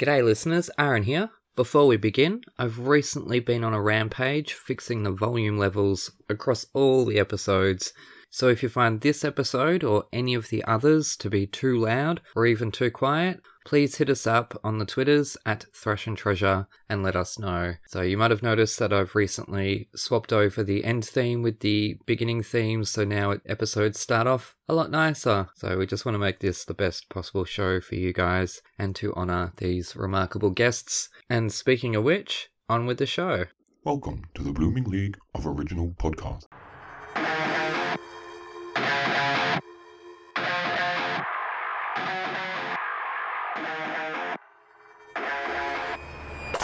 G'day, listeners. Aaron here. Before we begin, I've recently been on a rampage fixing the volume levels across all the episodes. So if you find this episode or any of the others to be too loud or even too quiet, please hit us up on the Twitters at Thrash and Treasure and let us know. So you might have noticed that I've recently swapped over the end theme with the beginning theme, so now episodes start off a lot nicer. So we just want to make this the best possible show for you guys and to honour these remarkable guests. And speaking of which, on with the show. Welcome to the Blooming League of Original Podcast.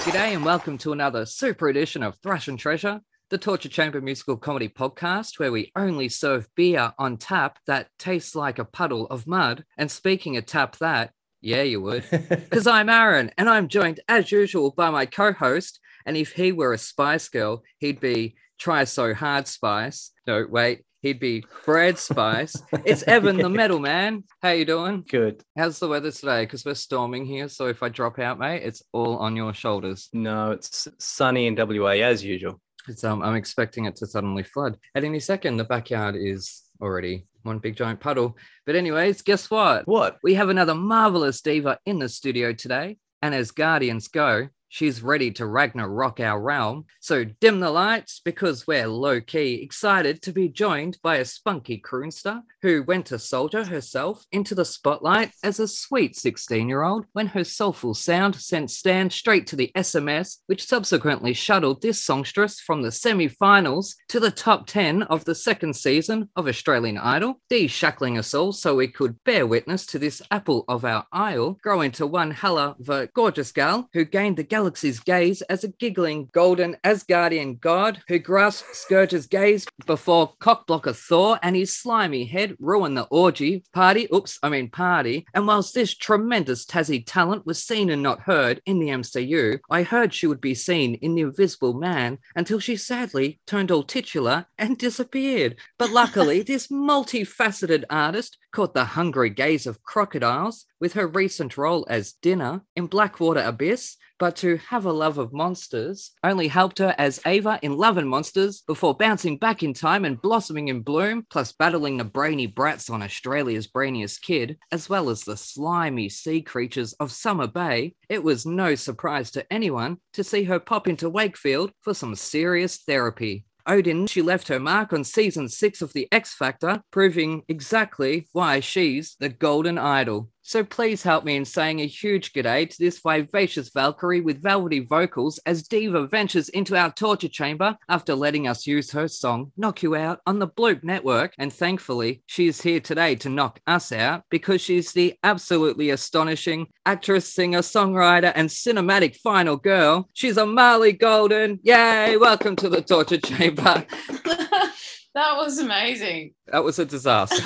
G'day and welcome to another super edition of Thrash and Treasure, the Torture Chamber musical comedy podcast where we only serve beer on tap that tastes like a puddle of mud. And speaking of tap that, yeah, you would. Because I'm Aaron and I'm joined as usual by my co host. And if he were a Spice Girl, he'd be Try So Hard Spice. No, wait, he'd be Bread Spice. It's Evan the Metal Man. How you doing? Good. How's the weather today? Because we're storming here, so if I drop out, mate, it's all on your shoulders. No, it's sunny in WA as usual. It's um, I'm expecting it to suddenly flood at any second. The backyard is already one big giant puddle. But anyways, guess what? What? We have another marvelous diva in the studio today, and as Guardians go, she's ready to Ragnarok our realm. So dim the lights because we're low key excited to be joined by a spunky croonster who went to soldier herself into the spotlight as a sweet 16 year old when her soulful sound sent Stan straight to the SMS, which subsequently shuttled this songstress from the semi finals to the top 10 of the second season of Australian Idol, de-shackling us all so we could bear witness to this apple of our isle grow into one hella of a gorgeous gal who gained the galaxy's gaze as a giggling golden Asgardian god who grasped Skurge's gaze before cockblocker Thor and his slimy head ruined the orgy party. Oops, I mean party. And whilst this tremendous Tassie talent was seen and not heard in the MCU, I heard she would be seen in The Invisible Man until she sadly turned all titular and disappeared. But luckily, this multifaceted artist caught the hungry gaze of crocodiles with her recent role as Dinner in Blackwater Abyss, but to have a love of monsters only helped her as Ava in Love and Monsters before bouncing back in time and blossoming in bloom, plus battling the brainy brats on Australia's brainiest kid, as well as the slimy sea creatures of Summer Bay. It was no surprise to anyone to see her pop into Wakefield for some serious therapy. Odin, she left her mark on season six of The X Factor, proving exactly why she's the golden idol. So please help me in saying a huge g'day to this vivacious Valkyrie with velvety vocals as Diva ventures into our torture chamber after letting us use her song Knock You Out on the Bloop Network. And thankfully, she is here today to knock us out because she's the absolutely astonishing actress, singer, songwriter, and cinematic final girl. She's a Marley Golden. Yay! Welcome to the torture chamber. that was amazing. That was a disaster.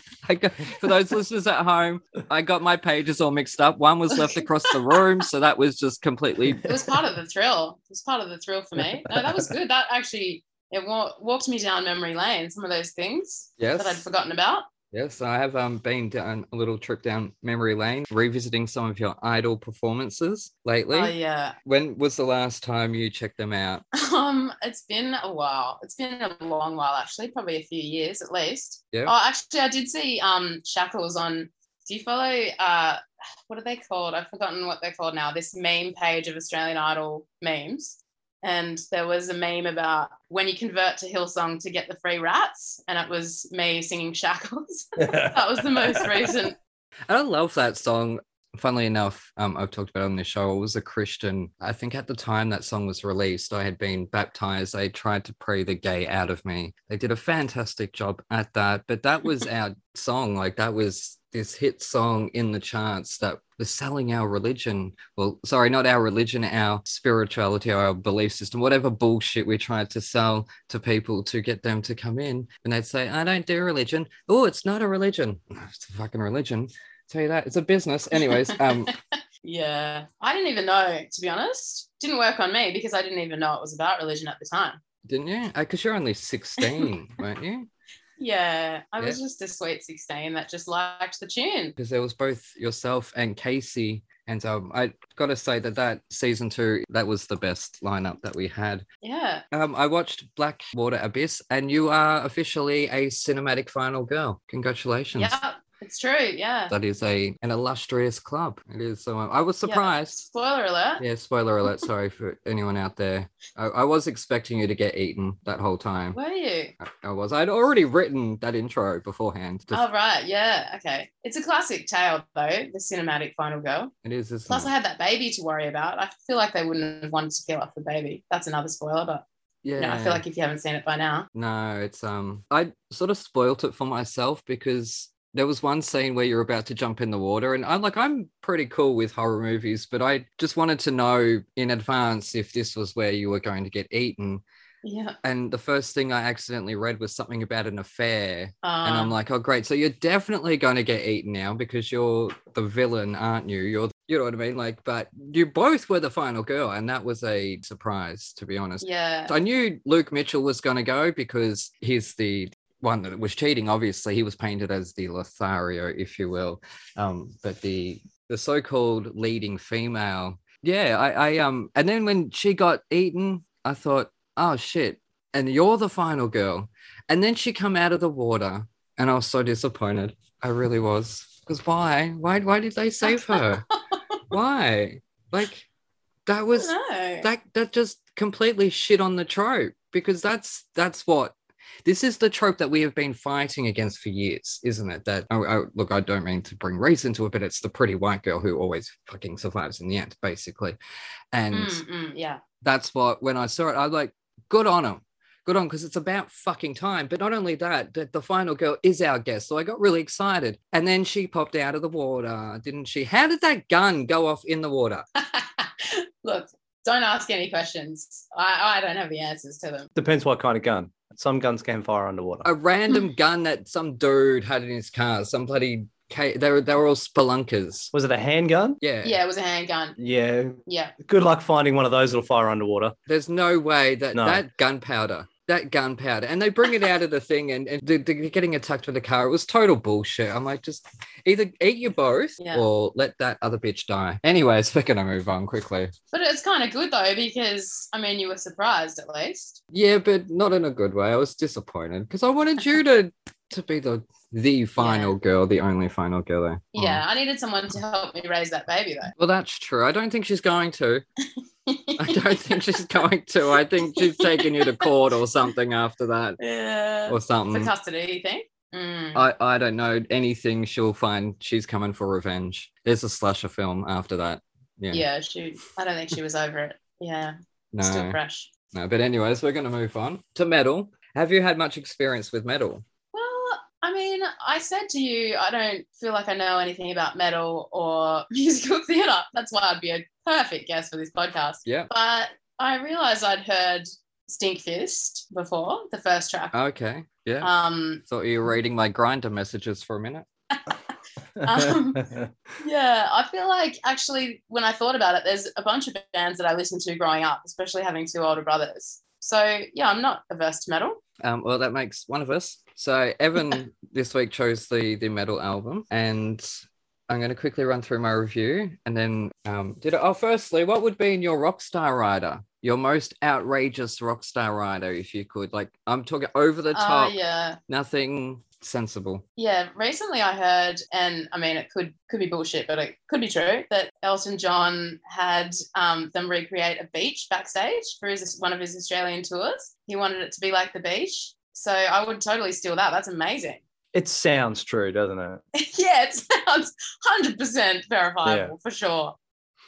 I got, for those listeners at home, I got my pages all mixed up. One was left across the room, so that was just completely. It was part of the thrill. It was part of the thrill for me. No, that was good. That actually it walked me down memory lane. Some of those things Yes. that I'd forgotten about. Yes, I have um, been down a little trip down memory lane, revisiting some of your idol performances lately. Oh yeah. When was the last time you checked them out? Um, it's been a while. It's been a long while actually, probably a few years at least. Yeah. Oh, actually, I did see um Shackles on. Do you follow? Uh, what are they called? I've forgotten what they're called now. This meme page of Australian Idol memes. And there was a meme about when you convert to Hillsong to get the free rats, and it was me singing Shackles. that was the most recent. I love that song. Funnily enough, um, I've talked about it on this show. I was a Christian. I think at the time that song was released, I had been baptized. They tried to pray the gay out of me. They did a fantastic job at that. But that was our song. Like that was this hit song in the charts that was selling our religion. Well, sorry, not our religion, our spirituality, our belief system, whatever bullshit we tried to sell to people to get them to come in. And they'd say, I don't do religion. Oh, it's not a religion. It's a fucking religion. Tell you that. It's a business. Anyways, um, Yeah, I didn't even know to be honest. Didn't work on me because I didn't even know it was about religion at the time. didn't you? Because you're only 16, weren't you? Yeah, I was just a sweet 16 that just liked the tune. Because there was both yourself and Casey And um, I got to say that that season two, that was the best lineup that we had. Yeah. Um, I watched Blackwater Abyss, and you are officially a cinematic final girl. Congratulations. Yeah. It's true. Yeah. That is a an illustrious club. It is. So I was Yeah. surprised. Spoiler alert. Yeah, spoiler alert. Sorry for anyone out there. I, I was expecting you to get eaten that whole time. Were you? I, I was. I'd already written that intro beforehand. Just- Oh right. Yeah. Okay. It's a classic tale though. The cinematic final girl. it is. Plus, it? I had that baby to worry about. I feel like they wouldn't have wanted to kill off the baby. That's another spoiler, but yeah. know, I feel like if you haven't seen it by now, No, it's um I sort of spoilt it for myself because there was one scene where you're about to jump in the water and I'm like I'm pretty cool with horror movies, but I just wanted to know in advance if this was where you were going to get eaten. yeah. And the first thing I accidentally read was something about an affair. Um, And I'm like, oh great. So you're definitely going to get eaten now because you're the villain, aren't you? You're you know what I mean? Like, but you both were the final girl, and that was a surprise, to be honest. yeah. I knew Luke Mitchell was going to go because he's the one that was cheating. Obviously, he was painted as the Lothario, if you will. Um, but the the so-called leading female, yeah, I, I um, and then when she got eaten, I thought, oh shit, and you're the final girl. And then she come out of the water, and I was so disappointed. I really was. Because why? Why? Why did they save her? why? Like that was that that just completely shit on the trope because that's that's what this is the trope that we have been fighting against for years, isn't it? That oh, oh, look, I don't mean to bring race into it, but it's the pretty white girl who always fucking survives in the end, basically. And Mm, mm, yeah. that's what when I saw it, I was like, good on him. Good on, because it's about fucking time. But not only that, that the final girl is our guest. So I got really excited. And then she popped out of the water, didn't she? How did that gun go off in the water? Look, don't ask any questions. I, I don't have the answers to them. Depends what kind of gun. Some guns can fire underwater. a random hmm. gun that some dude had in his car. Some bloody ca- they were they were all spelunkers. Was it a handgun? Yeah. Yeah, it was a handgun. Yeah. Yeah. Good luck finding one of those that'll fire underwater. There's no way that No. that gunpowder, that gunpowder, and they bring it out of the thing and, and they're, they're getting attacked with the car. It was total bullshit. I'm like, just either eat you both Yeah. or let that other bitch die. Anyways, we're gonna move on quickly. But it's kind of good though, because I mean, you were surprised at least. Yeah, but not in a good way. I was disappointed because I wanted you to to be the the final girl, the only final girl there. Yeah, I needed someone to help me raise that baby though. Well, that's true. I don't think she's going to. I don't think she's going to. I think she's taking you to court or something after that, yeah. or For something. custody, you think? Mm. I, I don't know anything. She'll find she's coming for revenge. There's a slasher film after that. Yeah. yeah. she. I don't think she was over it. Yeah, No. still fresh. No. But anyways, we're gonna move on to metal. Have you had much experience with metal? I mean, I said to you, I don't feel like I know anything about metal or musical theatre. That's why I'd be a perfect guest for this podcast. Yeah. But I realised I'd heard Stinkfist before, the first track. Okay. Yeah. Um, Thought you were reading my Grindr messages for a minute. Um, yeah, I feel like actually, when I thought about it, there's a bunch of bands that I listened to growing up, especially having two older brothers. So yeah, I'm not averse to metal. Um, well, that makes one of us. So Evan this week chose the the metal album, and I'm going to quickly run through my review, and then um, did it. Oh, firstly, what would be in your rock star rider? Your most outrageous rock star rider, if you could. Like, I'm talking over the Uh, top, yeah, nothing sensible. yeah. Recently, I heard, and I mean, it could could be bullshit, but it could be true that Elton John had um, them recreate a beach backstage for his one of his Australian tours. He wanted it to be like the beach, so I would totally steal that. That's amazing. it sounds true, doesn't it? yeah, it sounds hundred percent verifiable for sure.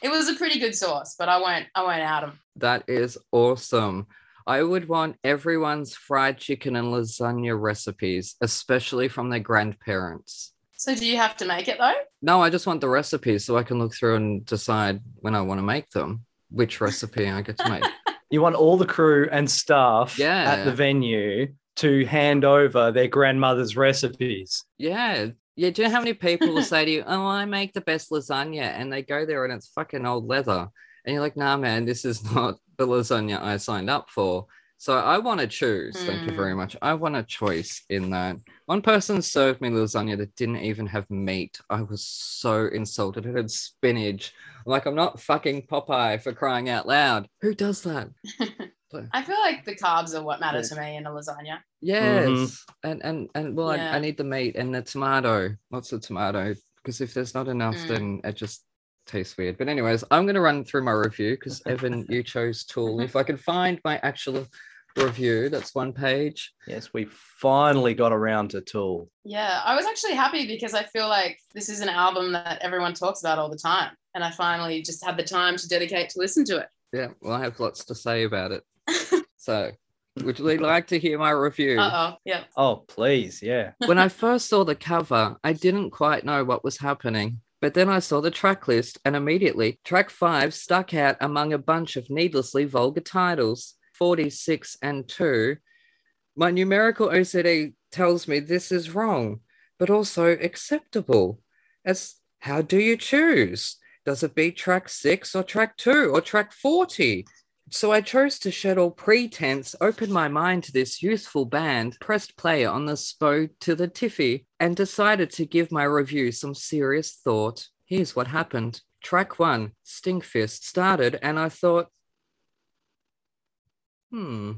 It was a pretty good source, but I won't I won't out him. That is awesome. I would want everyone's fried chicken and lasagna recipes, especially from their grandparents. So do you have to make it though? No, I just want the recipes so I can look through and decide when I want to make them, which recipe I get to make. You want all the crew and staff Yeah. at the venue to hand over their grandmother's recipes. yeah. Yeah. Do you know how many people will say to you, Oh, I make the best lasagna? And they go there and it's fucking old leather. And you're like, nah, man, this is not the lasagna I signed up for. So I want to choose. Thank you very Hmm. much. I want a choice in that. One person served me lasagna that didn't even have meat. I was so insulted. It had spinach. I'm like, I'm not fucking Popeye for crying out loud. Who does that? I feel like the carbs are what matter to me in a lasagna. Yes. Mhm. And and and well, I, I need the meat and the tomato. Lots of tomato. Because if there's not enough, Mm. then it just tastes weird. But anyways, I'm gonna run through my review because Evan, you chose Tool. If I can find my actual review, that's one page. Yes, we finally got around to Tool. Yeah, I was actually happy because I feel like this is an album that everyone talks about all the time. And I finally just had the time to dedicate to listen to it. Yeah, well, I have lots to say about it. So would you like to hear my review? Uh oh. Yeah. Oh, please, yeah. when I first saw the cover, I didn't quite know what was happening. But then I saw the track list, and immediately track five stuck out among a bunch of needlessly vulgar titles 46 and 2. My numerical OCD tells me this is wrong, but also acceptable. As how do you choose? Does it be track six or track two or track 40? So I chose to shed all pretense, open my mind to this youthful band, pressed play on the SPO to the Tiffy, and decided to give my review some serious thought. Here's what happened. Track one, Stinkfist, started, and I thought, hmm.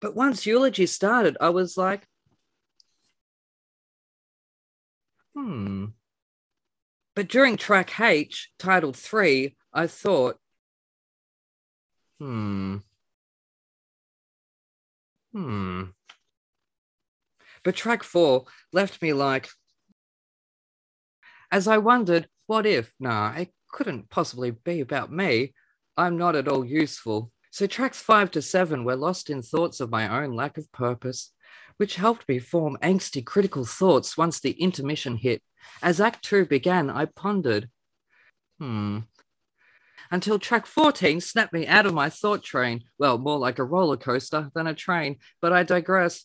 But once Eulogy started, I was like, hmm. But during track H, titled three, I thought, Hmm. Hmm. But track four left me like, as I wondered, what if? Nah, it couldn't possibly be about me. I'm not at all useful. So tracks five to seven were lost in thoughts of my own lack of purpose, which helped me form angsty critical thoughts once the intermission hit. As Act Two began, I pondered, hmm, until track 14 snapped me out of my thought train. Well, more like a roller coaster than a train, but I digress.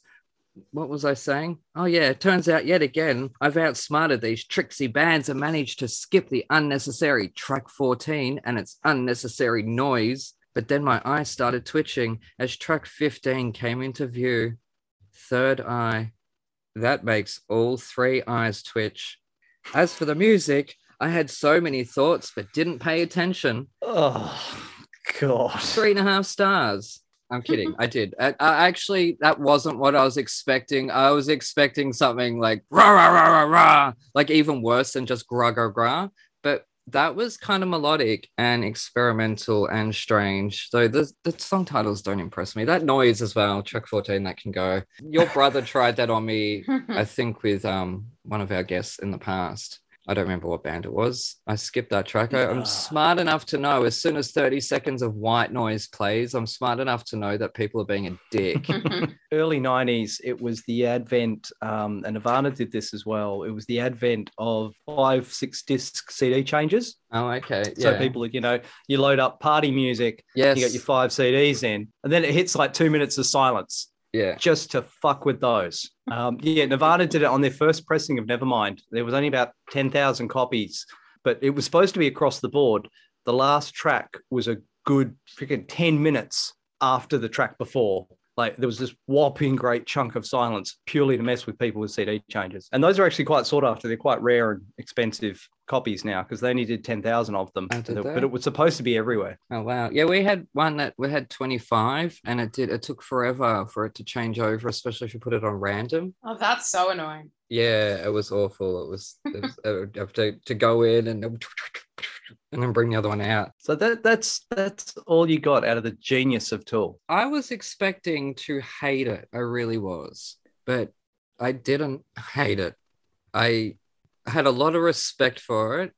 What was I saying? Oh, yeah, turns out yet again I've outsmarted these tricksy bands and managed to skip the unnecessary track 14 and its unnecessary noise. But then my eye started twitching as track 15 came into view. Third eye. That makes all three eyes twitch. As for the music, I had so many thoughts but didn't pay attention. Oh, God. Three and a half stars. I'm kidding. I did. I, I actually, that wasn't what I was expecting. I was expecting something like rah rah rah rah rah, like even worse than just gra gra gra. But that was kind of melodic and experimental and strange. Though the the song titles don't impress me. That noise as well, track 14, that can go. Your brother tried that on me I think with um one of our guests in the past. I don't remember what band it was. I skipped that track. I. I'm smart enough to know as soon as 30 seconds of white noise plays, I'm smart enough to know that people are being a dick. Early 90s, it was the advent, um, and Nirvana did this as well. It was the advent of five, six disc CD changes. oh, okay. Yeah. So people, you know, you load up party music, yes. you got your five CDs in, and then it hits like two minutes of silence yeah. just to fuck with those. Um, yeah, Nirvana did it on their first pressing of Nevermind. There was only about 10,000 copies, but it was supposed to be across the board. The last track was a good freaking 10 minutes after the track before. Like there was this whopping great chunk of silence purely to mess with people with CD changes. And those are actually quite sought after. They're quite rare and expensive copies now because they only did 10,000 of them. Oh, did but it was supposed to be everywhere. Oh wow. Yeah, we had one that we had 25 and it did it took forever for it to change over, especially if you put it on random. oh, that's so annoying. Yeah, it was awful. It was, it was I would have to, to go in and and then bring the other one out. So that that's that's all you got out of the genius of Tool. I was expecting to hate it. I really was, but I didn't hate it. I had a lot of respect for it.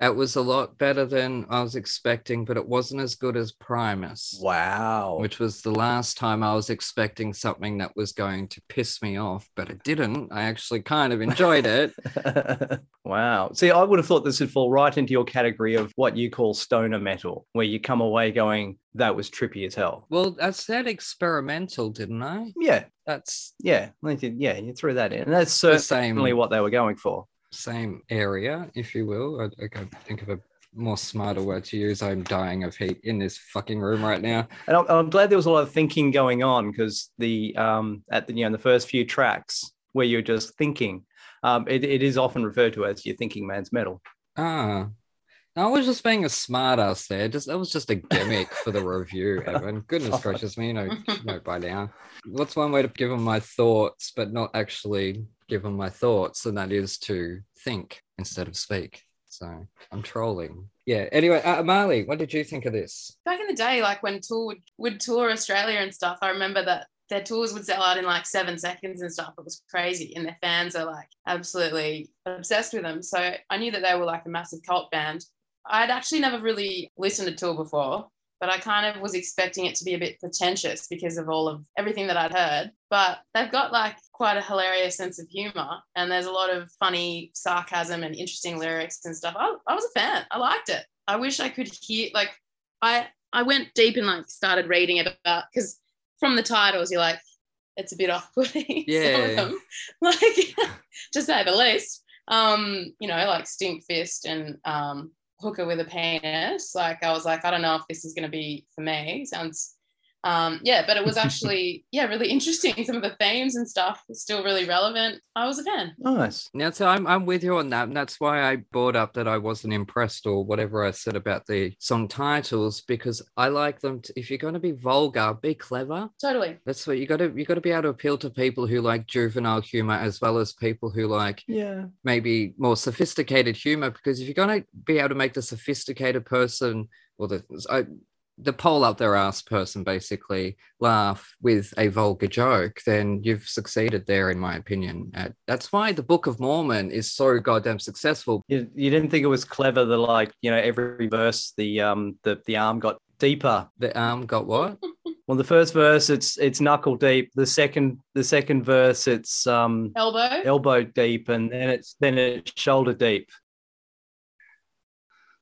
It was a lot better than I was expecting, but it wasn't as good as Primus, Wow. which was the last time I was expecting something that was going to piss me off, but it didn't. I actually kind of enjoyed it. wow. See, I would have thought this would fall right into your category of what you call stoner metal, where you come away going, that was trippy as hell. Well, I said experimental, didn't I? Yeah. That's Yeah. Yeah. You threw that in. And that's certainly what they were going for. Same area, if you will. I, I can think of a more smarter word to use. I'm dying of heat in this fucking room right now. And I'm, I'm glad there was a lot of thinking going on because the um at the you know in the first few tracks where you're just thinking, um, it, it is often referred to as your thinking man's metal. Ah. I was just being a smartass there. Just that was just a gimmick for the review, Evan. Goodness gracious me, you know, you know by now. What's one way to give them my thoughts, but not actually give them my thoughts, and that is to think instead of speak. So I'm trolling. Yeah. Anyway, uh, Marley, what did you think of this? Back in the day, like when Tool would, would tour Australia and stuff, I remember that their tours would sell out in like seven seconds and stuff. It was crazy. And their fans are like absolutely obsessed with them. So I knew that they were like a massive cult band. I'd actually never really listened to Tool before, but I kind of was expecting it to be a bit pretentious because of all of everything that I'd heard. But they've got like quite a hilarious sense of humor, and there's a lot of funny sarcasm and interesting lyrics and stuff. I, I was a fan. I liked it. I wish I could hear like I I went deep and like started reading it about because from the titles you're like it's a bit off-putting. Yeah. Them, like to say the least. Um, you know, like Stink Fist and um, hooker with a penis. Like I was like, I don't know if this is going to be for me. Sounds, um, yeah, but it was actually, yeah, really interesting. Some of the themes and stuff is still really relevant. I was a fan. Nice. Now, so I'm, I'm with you on that. And that's why I brought up that I wasn't impressed or whatever I said about the song titles, because I like them. To, if you're going to be vulgar, be clever. Totally. That's what you got to, you got to be able to appeal to people who like juvenile humor as well as people who like Yeah. maybe more sophisticated humor because if you're going to be able to make the sophisticated person or the I, the pole up their ass person basically laugh with a vulgar joke then you've succeeded there in my opinion Uh, that's why the book of mormon is so goddamn successful You, you didn't think it was clever that like you know every verse the um the the arm got deeper. the arm got what Well, the first verse it's it's knuckle deep. The second the second verse it's um Elbow. elbow deep, and then it's then it's shoulder deep.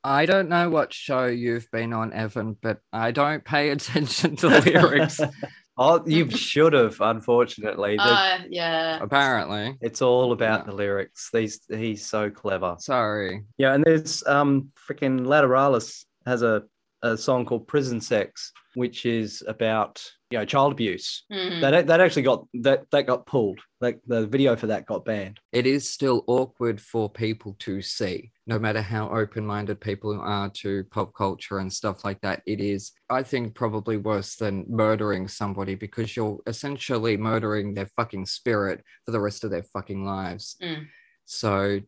I don't know what show you've been on evan but i don't pay attention to lyrics oh, you should have. Unfortunately, The- Uh, yeah. apparently it's all about No. the lyrics. These he's so clever. sorry Yeah, and there's um freaking Lateralus has a a song called Prison Sex, which is about you know child abuse. Mhm. That that actually got that that got pulled. Like the video for that got banned. it is still awkward for people to see, no matter how open minded people are to pop culture and stuff like that. It is, I think, probably worse than murdering somebody because you're essentially murdering their fucking spirit for the rest of their fucking lives. Mm. So,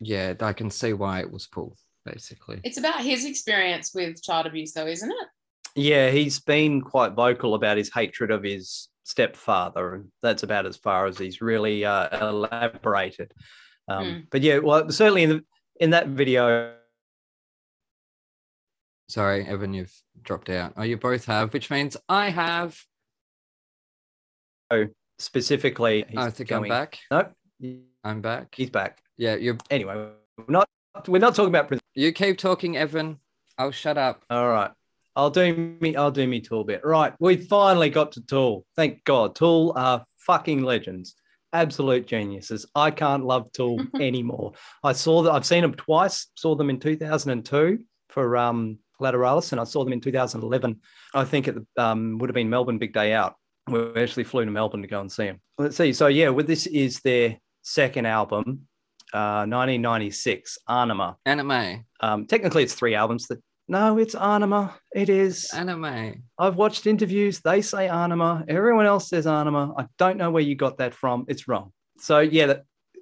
yeah, I can see why it was pulled, basically. It's about his experience with child abuse, though, isn't it? Yeah, he's been quite vocal about his hatred of his stepfather, and that's about as far as he's really uh, elaborated. Um, Mm. But yeah, well, certainly in the, in that video, Sorry, Evan, you've dropped out. Oh, you both have, which means I have. Oh, specifically, he's I think going, I'm back. Nope, I'm back. he's back. Yeah, you're. Anyway, we're not we're not talking about prison. you keep talking, Evan. I'll shut up. All right. I'll do me. I'll do me Tool bit. Right. We finally got to Tool. Thank God. Tool are fucking legends. Absolute geniuses. I can't love Tool anymore. I saw that. I've seen them twice. Saw them in 2002 for um, Lateralus, and I saw them in 2011. I think it um, would have been Melbourne Big Day Out. We actually flew to Melbourne to go and see them. Let's see. So yeah, with this is their second album, uh, 1996, Anima. Anime. Um, technically, it's three albums. That no, it's Anima. It is. Anime. I've watched interviews. They say Anima. Everyone else says Anima. I don't know where you got that from. It's wrong. So yeah,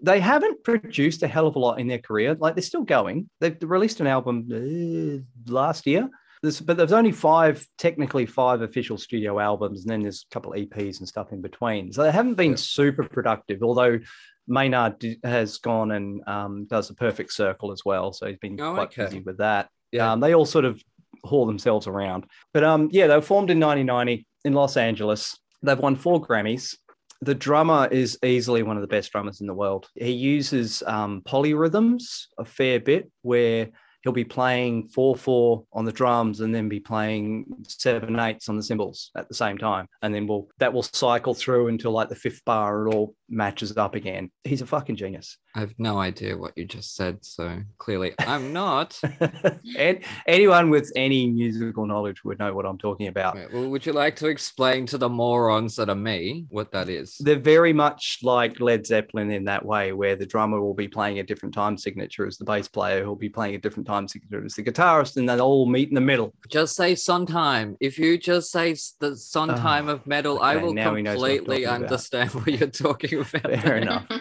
they haven't produced a hell of a lot in their career. Like they're still going. They've released an album uh, last year. There's, but there's only five, technically five official studio albums, and then there's a couple of EPs and stuff in between. So they haven't been Yeah. super productive. Although Maynard has gone and um, does a perfect circle as well, so he's been Oh, quite okay. busy with that. Yeah. Um, they all sort of haul themselves around. But um, yeah, they were formed in 1990 in Los Angeles. They've won four Grammys. The drummer is easily one of the best drummers in the world. He uses um, polyrhythms a fair bit, where he'll be playing four four on the drums and then be playing seven eights on the cymbals at the same time, and then we'll that will cycle through until like the fifth bar. It'll all matches up again. He's a fucking genius. I have no idea what you just said, so clearly I'm not. and anyone with any musical knowledge would know what I'm talking about. Right, well, would you like to explain to the morons that are me what that is? They're very much like Led Zeppelin in that way, where the drummer will be playing a different time signature as the bass player, who'll be playing a different time signature as the guitarist, and they'll all meet in the middle. Just say Sondheim. If you just say the Sondheim ah, of metal, I Oh, will now what I'm completely talking about. understand what you're talking about. Fair enough.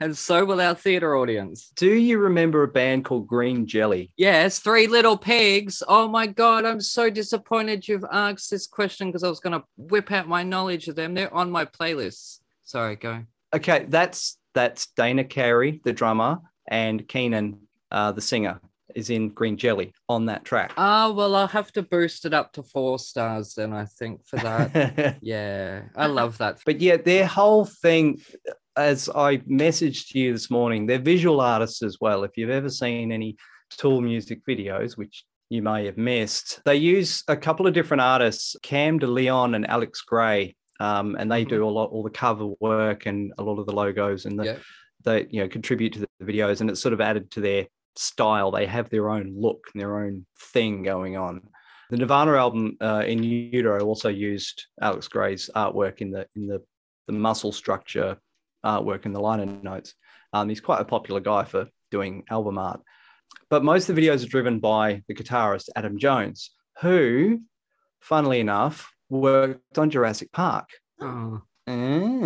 And so will our theater audience. Do you remember a band called Green Jelly? Yes, Three Little Pigs. Oh my God, I'm so disappointed you've asked this question because I was going to whip out my knowledge of them. They're on my playlist. Sorry, go. Okay, that's that's Danny Carey, the drummer, and Keenan, uh, the singer, is in Green Jelly on that track. Ah, well, I'll have to boost it up to four stars then, I think, for that. yeah, I love that. But yeah, their whole thing, as I messaged you this morning, they're visual artists as well. If you've ever seen any Tool music videos, which you may have missed, they use a couple of different artists, Cam De Leon and Alex Grey. Um, and they do a lot, all the cover work and a lot of the logos, and the, Yeah. they you know contribute to the videos, and it's sort of added to their style. They have their own look and their own thing going on. The Nirvana album uh, in Utero also used Alex Grey's artwork in the in the the muscle structure artwork in the liner notes. Um, he's quite a popular guy for doing album art. But most of the videos are driven by the guitarist Adam Jones, who, funnily enough, worked on Jurassic Park. Oh,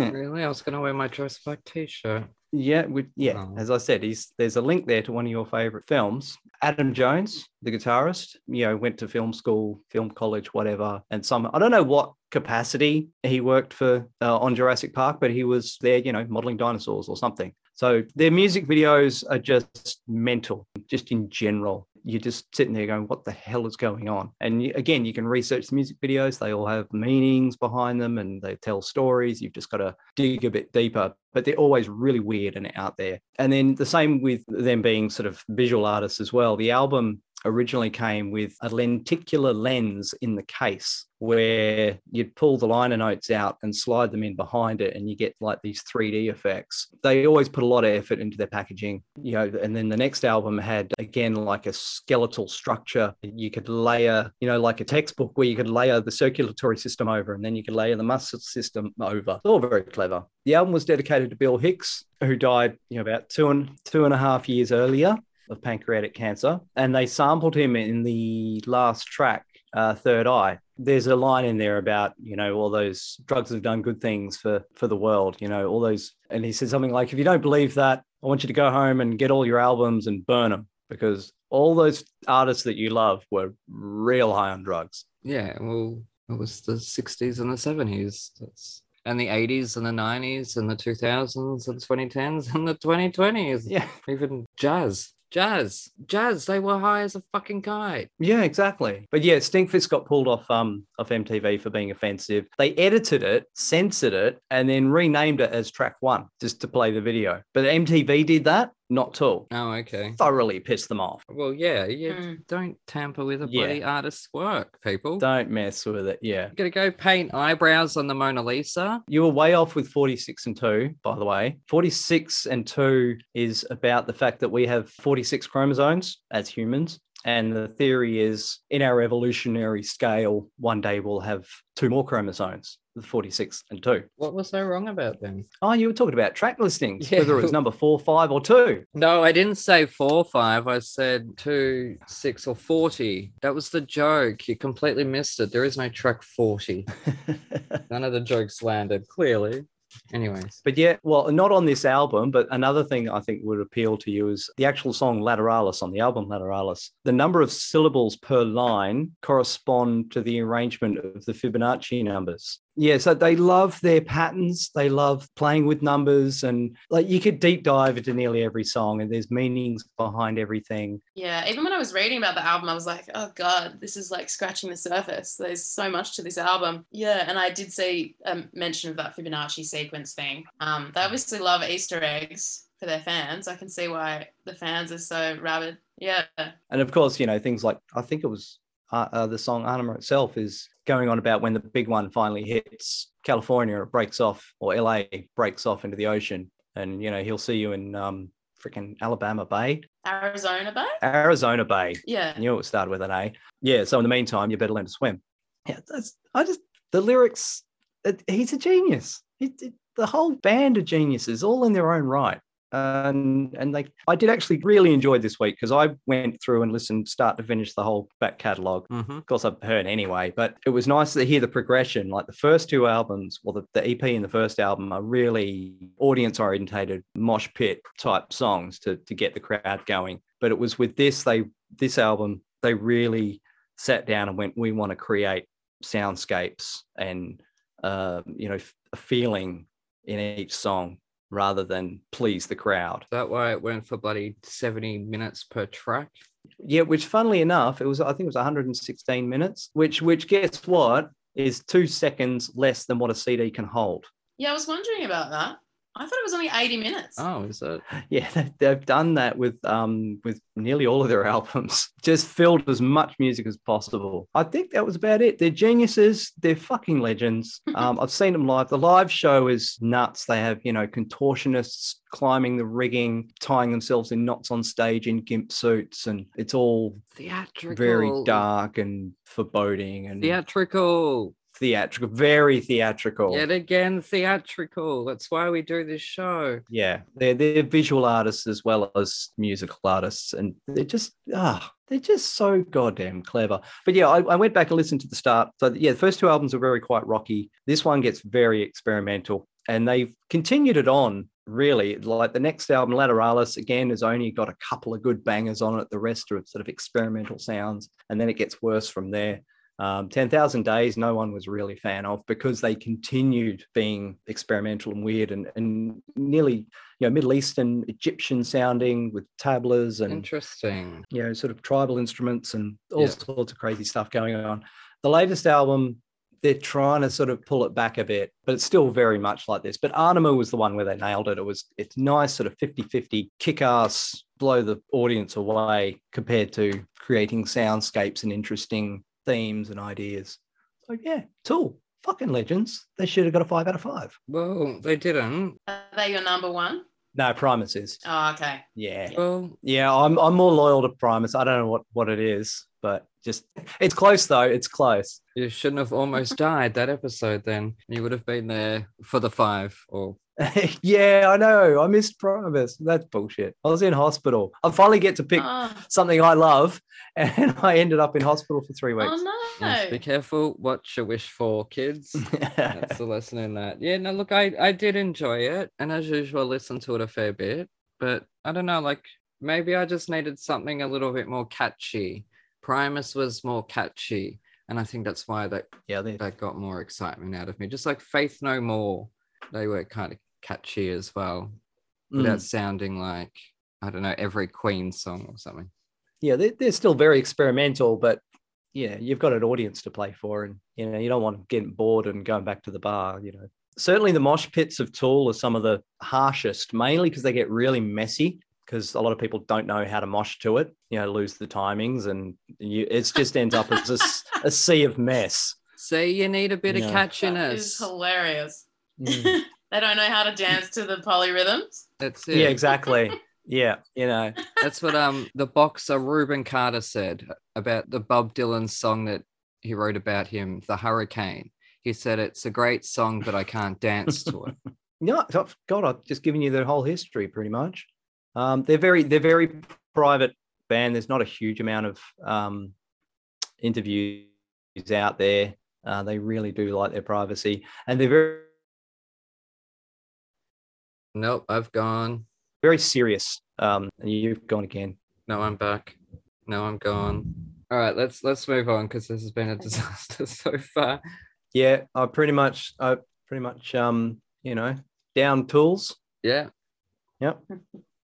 Mm. really? I was going to wear my Jurassic Park t shirt. Yeah, we, yeah. Oh. As I said, he's there's a link there to one of your favorite films. Adam Jones, the guitarist, you know, went to film school, film college, whatever, and some I don't know what capacity he worked for uh, on Jurassic Park, but he was there, you know, modeling dinosaurs or something. So their music videos are just mental, just in general. You're just sitting there going, "What the hell is going on?" And you, again, you can research the music videos; they all have meanings behind them, and they tell stories. You've just got to dig a bit deeper, but they're always really weird and out there. And then the same with them being sort of visual artists as well. The album originally came with a lenticular lens in the case where you'd pull the liner notes out and slide them in behind it and you get like these 3D effects. They always put a lot of effort into their packaging, you know, and then the next album had again like a skeletal structure. You could layer, you know, like a textbook where you could layer the circulatory system over and then you could layer the muscle system over. All very clever. The album was dedicated to Bill Hicks, who died, you know, about two and two and a half years earlier of pancreatic cancer, and they sampled him in the last track, uh, Third Eye. There's a line in there about you know all those drugs have done good things for for the world, you know all those, and he said something like, if you don't believe that, I want you to go home and get all your albums and burn them because all those artists that you love were real high on drugs. Yeah, well, it was the 60s and the 70s. That's and the 80s and the 90s and the 2000s and 2010s and the 2020s. Yeah, Even jazz. Jazz. Jazz. They were high as a fucking kite. Yeah, exactly. But yeah, Stinkfist got pulled off um off MTV for being offensive. They edited it, censored it, and then renamed it as track one just to play the video. But MTV did that, not Tool. Oh, okay. Thoroughly pissed them off. Well, yeah, you Mm. don't tamper with a Yeah. bloody artist's work, people. Don't mess with it. Yeah. You're gonna go paint eyebrows on the Mona Lisa. You were way off with 46 and 2, by the way. 46 and 2 is about the fact that we have 46 chromosomes as humans. And the theory is in our evolutionary scale, one day we'll have two more chromosomes, the 46 and 2. What was so wrong about them? Oh, you were talking about track listings, Yeah. whether it was number four, five, or two. No, I didn't say four, five. I said two, six, or 40. That was the joke. You completely missed it. There is no track 40. None of the jokes landed, clearly. Anyways. but yeah, well, not on this album, but another thing I think would appeal to you is the actual song Lateralus on the album Lateralus. The number of syllables per line correspond to the arrangement of the Fibonacci numbers. Yeah, so they love their patterns. They love playing with numbers, and like you could deep dive into nearly every song, and there's meanings behind everything. Yeah, even when I was reading about the album, I was like, oh God, this is like scratching the surface. There's so much to this album. Yeah, and I did see a mention of that Fibonacci sequence thing. Um, they obviously love Easter eggs for their fans. I can see why the fans are so rabid. Yeah. And of course, you know, things like I think it was uh, uh, the song Anima itself is going on about when the big one finally hits California it breaks off, or LA breaks off into the ocean, and you know he'll see you in um, freaking Alabama Bay, Arizona Bay. Arizona Bay. Yeah. I knew it started with an A. Yeah. So in the meantime, you better learn to swim. Yeah. That's, I just, the lyrics, it, he's a genius. It, it- the whole band of geniuses, all in their own right. And and like I did actually really enjoy this week because I went through and listened start to finish the whole back catalogue. Mm-hmm. Of course, I've heard anyway, but it was nice to hear the progression. Like the first two albums, well, the, the EP and the first album are really audience orientated, mosh pit type songs to, to get the crowd going. But it was with this, they this album, they really sat down and went, we want to create soundscapes and uh, you know a feeling in each song rather than please the crowd. That why it went for bloody 70 minutes per track? Yeah, which funnily enough, it was I think it was 116 minutes, which which guess what is two seconds less than what a CD can hold. Yeah, I was wondering about that. I thought it was only 80 minutes. Oh, is it? Yeah, they- they've done that with um with nearly all of their albums. Just filled as much music as possible. I think that was about it. They're geniuses. They're fucking legends. Um, I've seen them live. The live show is nuts. They have you know contortionists climbing the rigging, tying themselves in knots on stage in gimp suits, and it's all Theatrical. very dark and foreboding and Theatrical. Theatrical, very theatrical. Yet again, theatrical. That's why we do this show. Yeah, they're they're visual artists as well as musical artists, and they're just ah, they're just so goddamn clever. But yeah, I, I went back and listened to the start. So yeah, the first two albums are very quite rocky. This one gets very experimental, and they've continued it on. Really, like the next album, Lateralus, again has only got a couple of good bangers on it. The rest are sort of experimental sounds, and then it gets worse from there. Um, 10,000 Days, no one was really a fan of because they continued being experimental and weird and, and nearly, you know, Middle Eastern, Egyptian sounding with tablas and, Interesting. you know, sort of tribal instruments and all Yeah. sorts of crazy stuff going on. The latest album, they're trying to sort of pull it back a bit, but it's still very much like this. But Anima was the one where they nailed it. It was, it's nice, sort of 50 50 kick ass, blow the audience away compared to creating soundscapes and interesting themes and ideas. So, yeah, Tool, fucking legends. They should have got a five out of five. Well, they didn't. Are they your number one? No, Primus is. Oh, okay. Yeah. Well, Yeah, I'm I'm more loyal to Primus. I don't know what what it is, but just it's close though. It's close. you shouldn't have almost died that episode then. You would have been there for the five or yeah, I know. I missed Primus. That's bullshit. I was in hospital. I finally get to pick Oh, something I love, and I ended up in hospital for three weeks. oh Yes, be no. careful what you wish for, kids. That's the lesson in that. Yeah, no, look, I, I did enjoy it. And as usual, listen to it a fair bit. But I don't know, like maybe I just needed something a little bit more catchy. Primus was more catchy. And I think that's why that, yeah, they, that got more excitement out of me. Just like Faith No More, they were kind of catchy as well, without Mm. sounding like, I don't know, every Queen song or something. yeah, they, they're still very experimental, but yeah, you've got an audience to play for, and you know you don't want them getting bored and going back to the bar. You know, certainly the mosh pits of Tool are some of the harshest, mainly because they get really messy. Because a lot of people don't know how to mosh to it, you know, lose the timings, and you, it just ends up as a sea of mess. See, you need a bit Yeah. of catchiness. It's hilarious. Mm. they don't know how to dance to the polyrhythms. That's it. Yeah, exactly. Yeah, you know, That's what um the boxer Rubin Carter said about the Bob Dylan song that he wrote about him, The Hurricane. He said it's a great song, but I can't dance to it. No, God, I've just given you the whole history pretty much. Um, they're very, they're very private band. There's not a huge amount of um, interviews out there. Uh, they really do like their privacy, and they're very, Nope, I've gone. Very serious. Um, and you've gone again. No, I'm back. No, I'm gone. All right, let's let's move on because this has been a disaster so far. Yeah, I pretty much, I pretty much, um, you know, down tools. Yeah, Yep.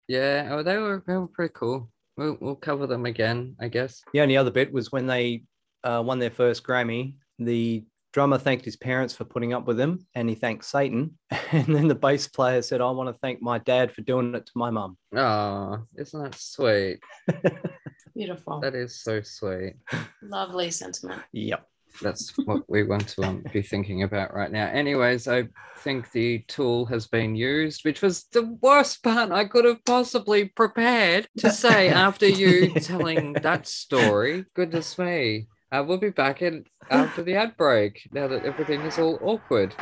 yeah. Oh, they were they were pretty cool. We'll we'll cover them again, I guess. The only other bit was when they uh, won their first Grammy, the drummer thanked his parents for putting up with him and he thanked Satan. And then the bass player said, I want to thank my dad for doing it to my mum. Oh, isn't that sweet? Beautiful. That is so sweet. Lovely sentiment. Yep. that's what we want to um, be thinking about right now. Anyways, I think the tool has been used, which was the worst part I could have possibly prepared to say after you telling that story. Goodness me. Uh, we'll be back in after the ad break now that everything is all awkward.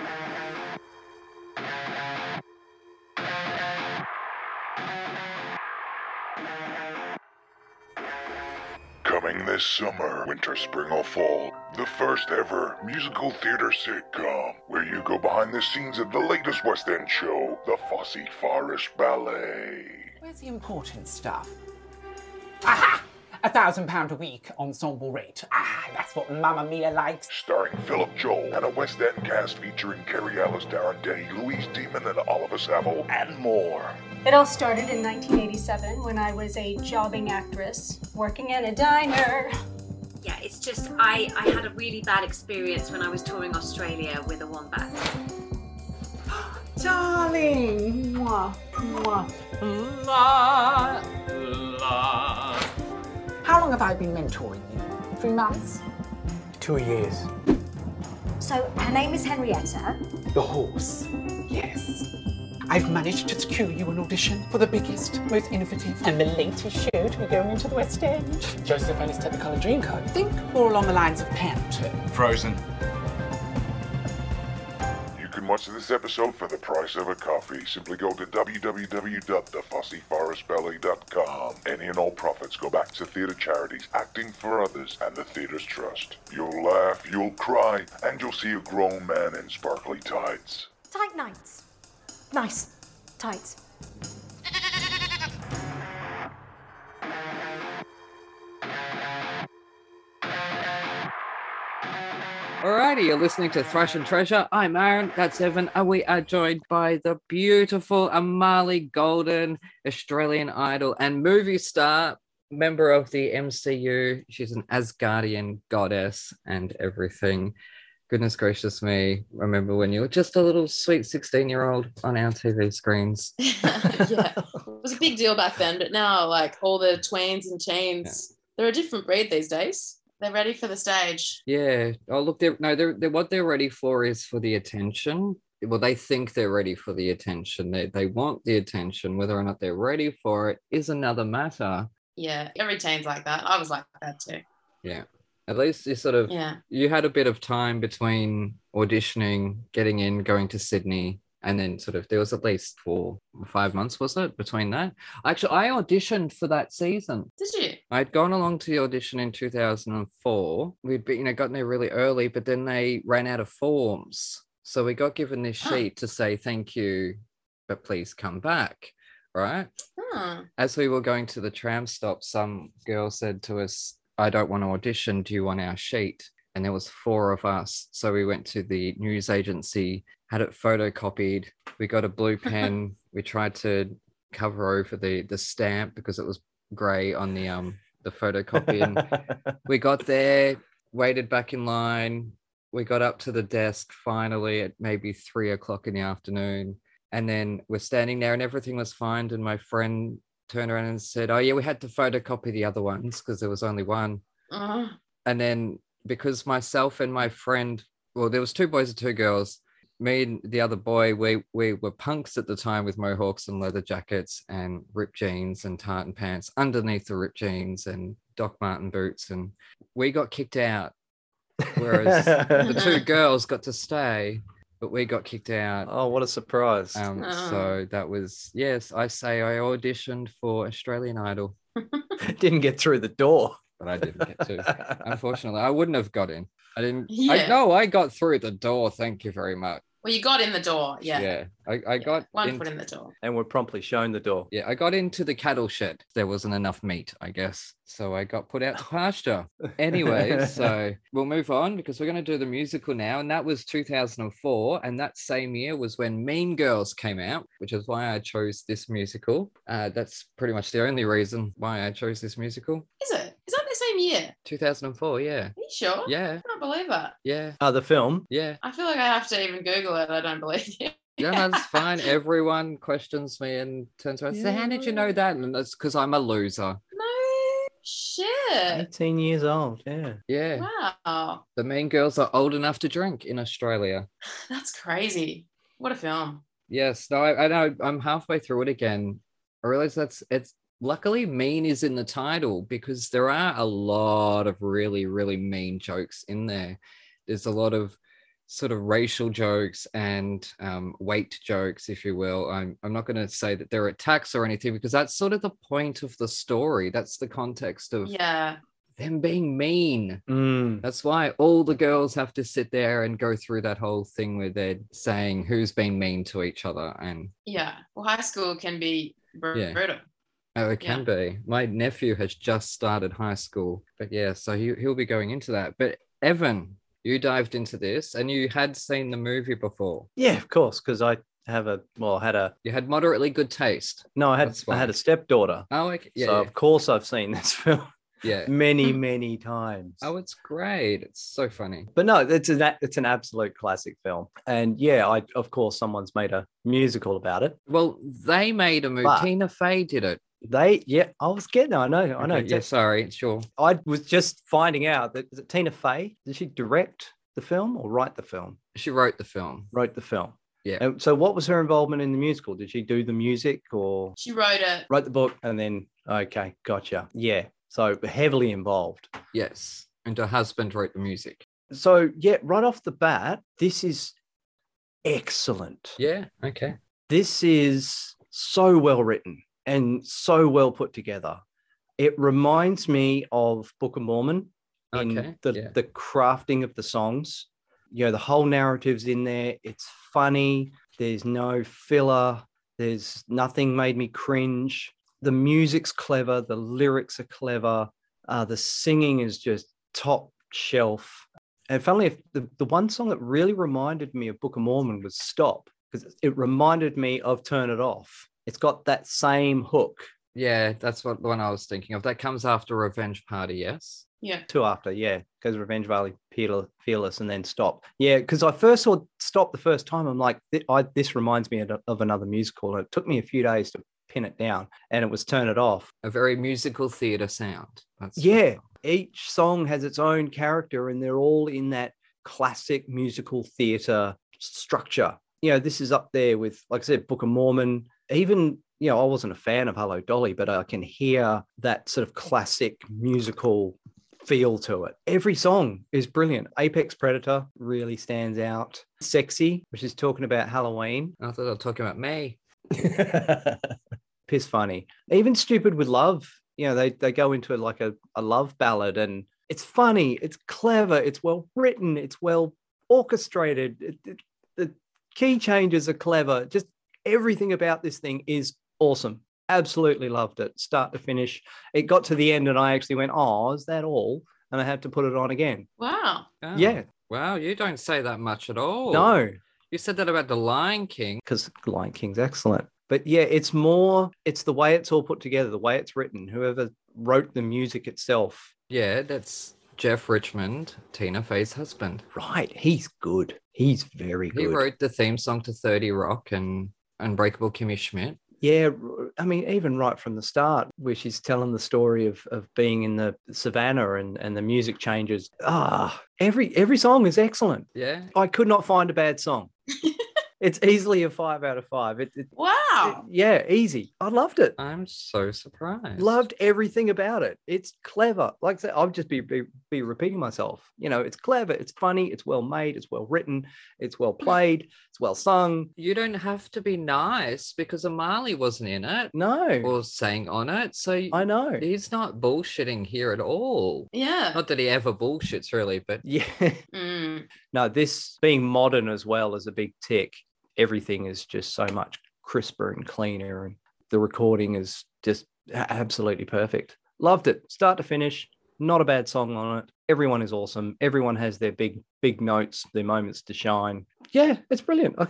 Coming this summer, winter, spring, or fall, the first ever musical theater sitcom where you go behind the scenes of the latest West End show, the Fosse Forest Ballet. Where's the important stuff? Aha! A thousand pound a week ensemble rate. Ah, that's what Mamma Mia likes. Starring Philip Joel and a West End cast featuring Kerry Ellis, Darren Day, Louise Dearman, and Oliver Saville, and more. It all started in 1987 when I was a jobbing actress working in a diner. Yeah, it's just I, I had a really bad experience when I was touring Australia with a wombat. Darling! Mwah, mwah. La, la. How long have I been mentoring you? Three months? Two years. So her name is Henrietta. The horse. Yes. I've managed to secure you an audition for the biggest, most innovative, and the latest show to be going into the West End. Joseph and his Technicolor Dreamcoat. Think more along the lines of Panto. Frozen. You can watch this episode for the price of a coffee. Simply go to www.thefussyforestbelly.com. Any and all profits go back to theatre charities, acting for others, and the Theatre's Trust. You'll laugh, you'll cry, and you'll see a grown man in sparkly tights. Tight nights. Nice. Tights. Alrighty, you're listening to Thrash and Treasure. I'm Aaron, that's Evan, and we are joined by the beautiful Amali Golden, Australian Idol and movie star, member of the MCU. She's an Asgardian goddess and everything. Goodness gracious me. Remember when you were just a little sweet 16 year old on our TV screens? yeah, it was a big deal back then, but now like all the twains and chains, they're a different breed these days. They're ready for the stage. Yeah. Oh, look, they're no, they're, they're what they're ready for is for the attention. Well, they think they're ready for the attention. They they want the attention. Whether or not they're ready for it is another matter. Yeah, every teen's like that. I was like that too. Yeah. At least you sort of Yeah. you had a bit of time between auditioning, getting in, going to Sydney, and then sort of there was at least four five months, was it, between that? Actually, I auditioned for that season. Did you? I'd gone along to the audition in 2004. We'd be, you know, gotten there really early, but then they ran out of forms. So we got given this sheet to say thank you, but please come back. Right. Hmm. As we were going to the tram stop, some girl said to us, I don't want to audition. Do you want our sheet? And there was four of us. So we went to the news agency, had it photocopied. We got a blue pen. we tried to cover over the the stamp because it was grey on the um the photocopy. And we got there, waited back in line. We got up to the desk finally at maybe three o'clock in the afternoon. And then we're standing there and everything was fine. And my friend turned around and said, Oh, yeah, we had to photocopy the other ones because there was only one. Oh, And then because myself and my friend, well, there was two boys and two girls. Me and the other boy, we we were punks at the time with mohawks and leather jackets and ripped jeans and tartan pants underneath the ripped jeans and Doc Marten boots. And we got kicked out, whereas the two girls got to stay, but we got kicked out. oh, what a surprise. Um, Oh. so that was yes, I say I auditioned for Australian Idol, Didn't get through the door. but I didn't get to. Unfortunately, I wouldn't have got in. I didn't. I Yeah. no, I got through the door. Thank you very much. well, you got in the door. Yeah. Yeah, I, I Yeah. got one in- foot in the door. and we're promptly shown the door. Yeah, I got into the cattle shed. There wasn't enough meat, I guess. So I got put out to pasture. Anyway, so we'll move on because we're going to do the musical now. And that was 2004. And that same year was when Mean Girls came out, which is why I chose this musical. Uh, that's pretty much the only reason why I chose this musical. Is it? Is that the same year? 2004, yeah. Are you sure? Yeah, I can't believe it. yeah, Uh, the film. yeah. I feel like I have to even Google it. I don't believe you. Yeah, that's fine. Everyone questions me and turns around and says, How did you know that? And that's because I'm a loser. No. Shit. 18 years old. Yeah. Yeah. Wow. The Mean Girls are old enough to drink in Australia. That's crazy. What a film. Yes, no, I, I know. I'm halfway through it again. I realize that's it's luckily mean is in the title because there are a lot of really, really mean jokes in there. There's a lot of sort of racial jokes and um, weight jokes, if you will. I'm, I'm not going to say that they're attacks or anything because that's sort of the point of the story. That's the context of Yeah. them being mean. Mm. That's why all the girls have to sit there and go through that whole thing where they're saying who's been mean to each other. And Yeah. Well, high school can be br- Yeah. brutal. oh, it can be. My nephew has just started high school. But yeah, so he, he'll be going into that. But Evan, you dived into this and you had seen the movie before. Yeah, of course, because I have a well, I had a You had moderately good taste. no, I had I had a stepdaughter. Oh, okay. yeah. so yeah, of course I've seen this film yeah. many, many times. Oh, it's great. It's so funny. but no, it's an it's an absolute classic film. And yeah, I of course someone's made a musical about it. Well, they made a movie. But- Tina Fey did it. They yeah, I was getting I know, I know. Okay, yeah, sorry. Sure. I was just finding out that is it Tina Fey? Did she direct the film or write the film? She wrote the film. Wrote the film. Yeah. And so what was her involvement in the musical? Did she do the music or She wrote it. wrote the book and then okay, gotcha. Yeah. So heavily involved. Yes. And her husband wrote the music. So yeah, right off the bat, this is excellent. Yeah. Okay. This is so well written and so well put together. It reminds me of Book of Mormon in Okay, the, yeah. the crafting of the songs. You know, the whole narrative's in there. It's funny. There's no filler. There's nothing made me cringe. The music's clever. The lyrics are clever. Uh, the singing is just top shelf. And funnily, if the, the one song that really reminded me of Book of Mormon was Stop, because it reminded me of Turn It Off. It's got that same hook. Yeah, that's what the one I was thinking of. That comes after Revenge Party, yes? Yeah. Two after, yeah, because Revenge Valley, Fearless, Fearless, and then Stop. Yeah, because I first saw Stop the first time. I'm like, "Th- I, this reminds me of, of another musical. And it took me a few days to pin it down, and it was Turn It Off. A very musical theatre sound. That's Yeah, each song has its own character, and they're all in that classic musical theatre structure. You know, this is up there with, like I said, Book of Mormon. Even, you know, I wasn't a fan of Hello Dolly, but I can hear that sort of classic musical feel to it. Every song is brilliant. Apex Predator really stands out. Sexy, which is talking about Halloween. I thought they were talking about me. piss funny. Even stupid with love, you know, they they go into like a, a love ballad and it's funny, it's clever, it's well written, it's well orchestrated. It- it- the key changes are clever. Just everything about this thing is awesome. Absolutely loved it, start to finish. It got to the end and I actually went, "Oh, is that all?" And I had to put it on again. Wow. Oh, Yeah, Wow, you don't say that much at all. no, You said that about The Lion King. because Lion King's excellent. But yeah, it's more, it's the way it's all put together, the way it's written. Whoever wrote the music itself, Yeah, that's Jeff Richmond, Tina Fey's husband. right? He's good. He's very good He wrote the theme song to 30 Rock and Unbreakable Kimmy Schmidt. yeah, i mean, even right from the start, where she's telling the story of of being in the savannah and and the music changes. Ah, every every song is excellent. Yeah. I could not find a bad song. it's easily a five out of five. It, it- Wow. Yeah, easy. I loved it. I'm so surprised. Loved everything about it. It's clever. Like I said, I'll just be, be be repeating myself. You know, it's clever. It's funny. It's well made. It's well written. It's well played. It's well sung. You don't have to be nice because Amali wasn't in it No, or sang on it. So I know. he's not bullshitting here at all. Yeah. Not that he ever bullshits, really, but Yeah. Mm. No, this being modern as well is a big tick. Everything is just so much crisper and cleaner, and the recording is just absolutely perfect. Loved it, start to finish. Not a bad song on it. Everyone is awesome. Everyone has their big, big notes, their moments to shine. Yeah, it's brilliant. I,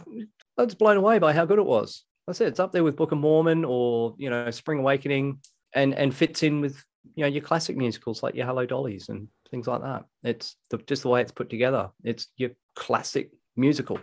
I was blown away by how good it was. I said it's up there with Book of Mormon or you know Spring Awakening, and and fits in with you know your classic musicals like your Hello Dollies and things like that. It's the, just the way it's put together. It's your classic musical.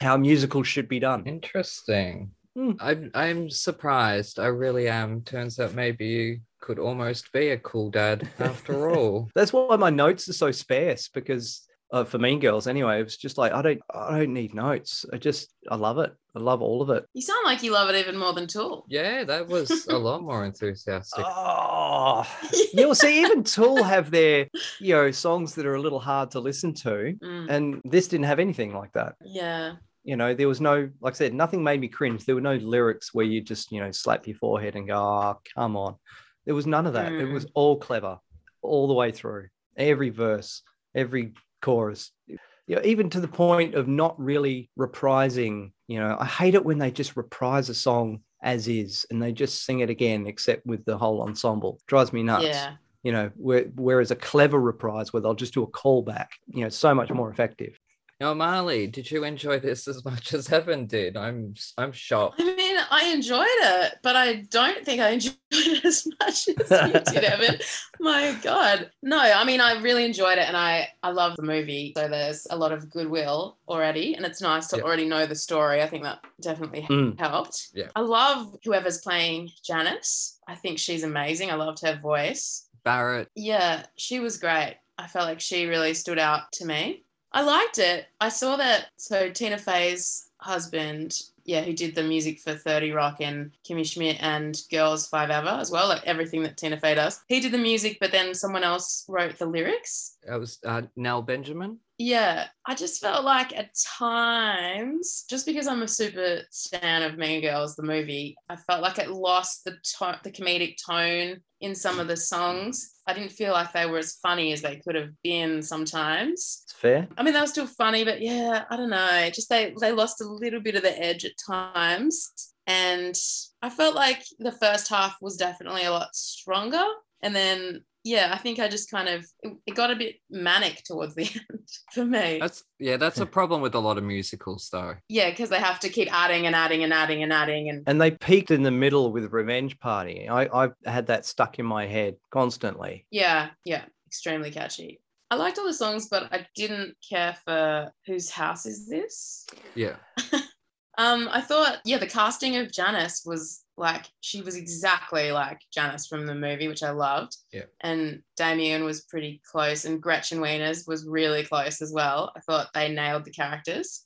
How musicals should be done. interesting. Hmm. I'm I'm surprised. I really am. Turns out maybe you could almost be a cool dad after all. That's why my notes are so sparse because uh, for Mean Girls anyway, it was just like I don't I don't need notes. I just I love it. I love all of it. You sound like you love it even more than Tool. Yeah, that was a lot more enthusiastic. Oh, yeah. Well, see, even Tool have their you know songs that are a little hard to listen to, Mm. and this didn't have anything like that. Yeah. You know, there was no, like I said, nothing made me cringe. There were no lyrics where you just you know slap your forehead and go, "Oh, come on." There was none of that. It Mm. was all clever, all the way through. Every verse, every chorus. You know, even to the point of not really reprising. You know, I hate it when they just reprise a song as is and they just sing it again, except with the whole ensemble. Drives me nuts. Yeah. You know, whereas a clever reprise where they'll just do a callback, you know, so much more effective. Now, Amali, did you enjoy this as much as Evan did? I'm I'm shocked. I mean, I enjoyed it, but I don't think I enjoyed it as much as you did, Evan. My God. No, I mean, I really enjoyed it and I, I love the movie. So there's a lot of goodwill already, and it's nice to Yeah. already know the story. I think that definitely Mm. helped. Yeah. I love whoever's playing Janis. I think she's amazing. I loved her voice. Barrett, Yeah, she was great. I felt like she really stood out to me. I liked it. I saw that. So Tina Fey's husband, yeah, who did the music for 30 Rock and Kimmy Schmidt and Girls5eva as well, like everything that Tina Fey does. He did the music, but then someone else wrote the lyrics. that was uh, Nell Benjamin. Yeah, I just felt like at times, just because I'm a super fan of Mean Girls, the movie, I felt like it lost the to- the comedic tone in some of the songs. I didn't feel like they were as funny as they could have been sometimes. It's fair. I mean, they were still funny, but yeah, I don't know. Just they they lost a little bit of the edge at times, and I felt like the first half was definitely a lot stronger, and then yeah, I think I just kind of it, it got a bit manic towards the end for me. That's yeah, that's a problem with a lot of musicals, though. yeah, because they have to keep adding and adding and adding and adding, and And they peaked in the middle with Revenge Party. I, I had that stuck in my head constantly. yeah, yeah, extremely catchy. I liked all the songs, but I didn't care for whose house is this. Yeah, Um, I thought, yeah, the casting of Janis was like she was exactly like Janis from the movie, which I loved. Yeah. And Damien was pretty close, and Gretchen Wieners was really close as well. I thought they nailed the characters.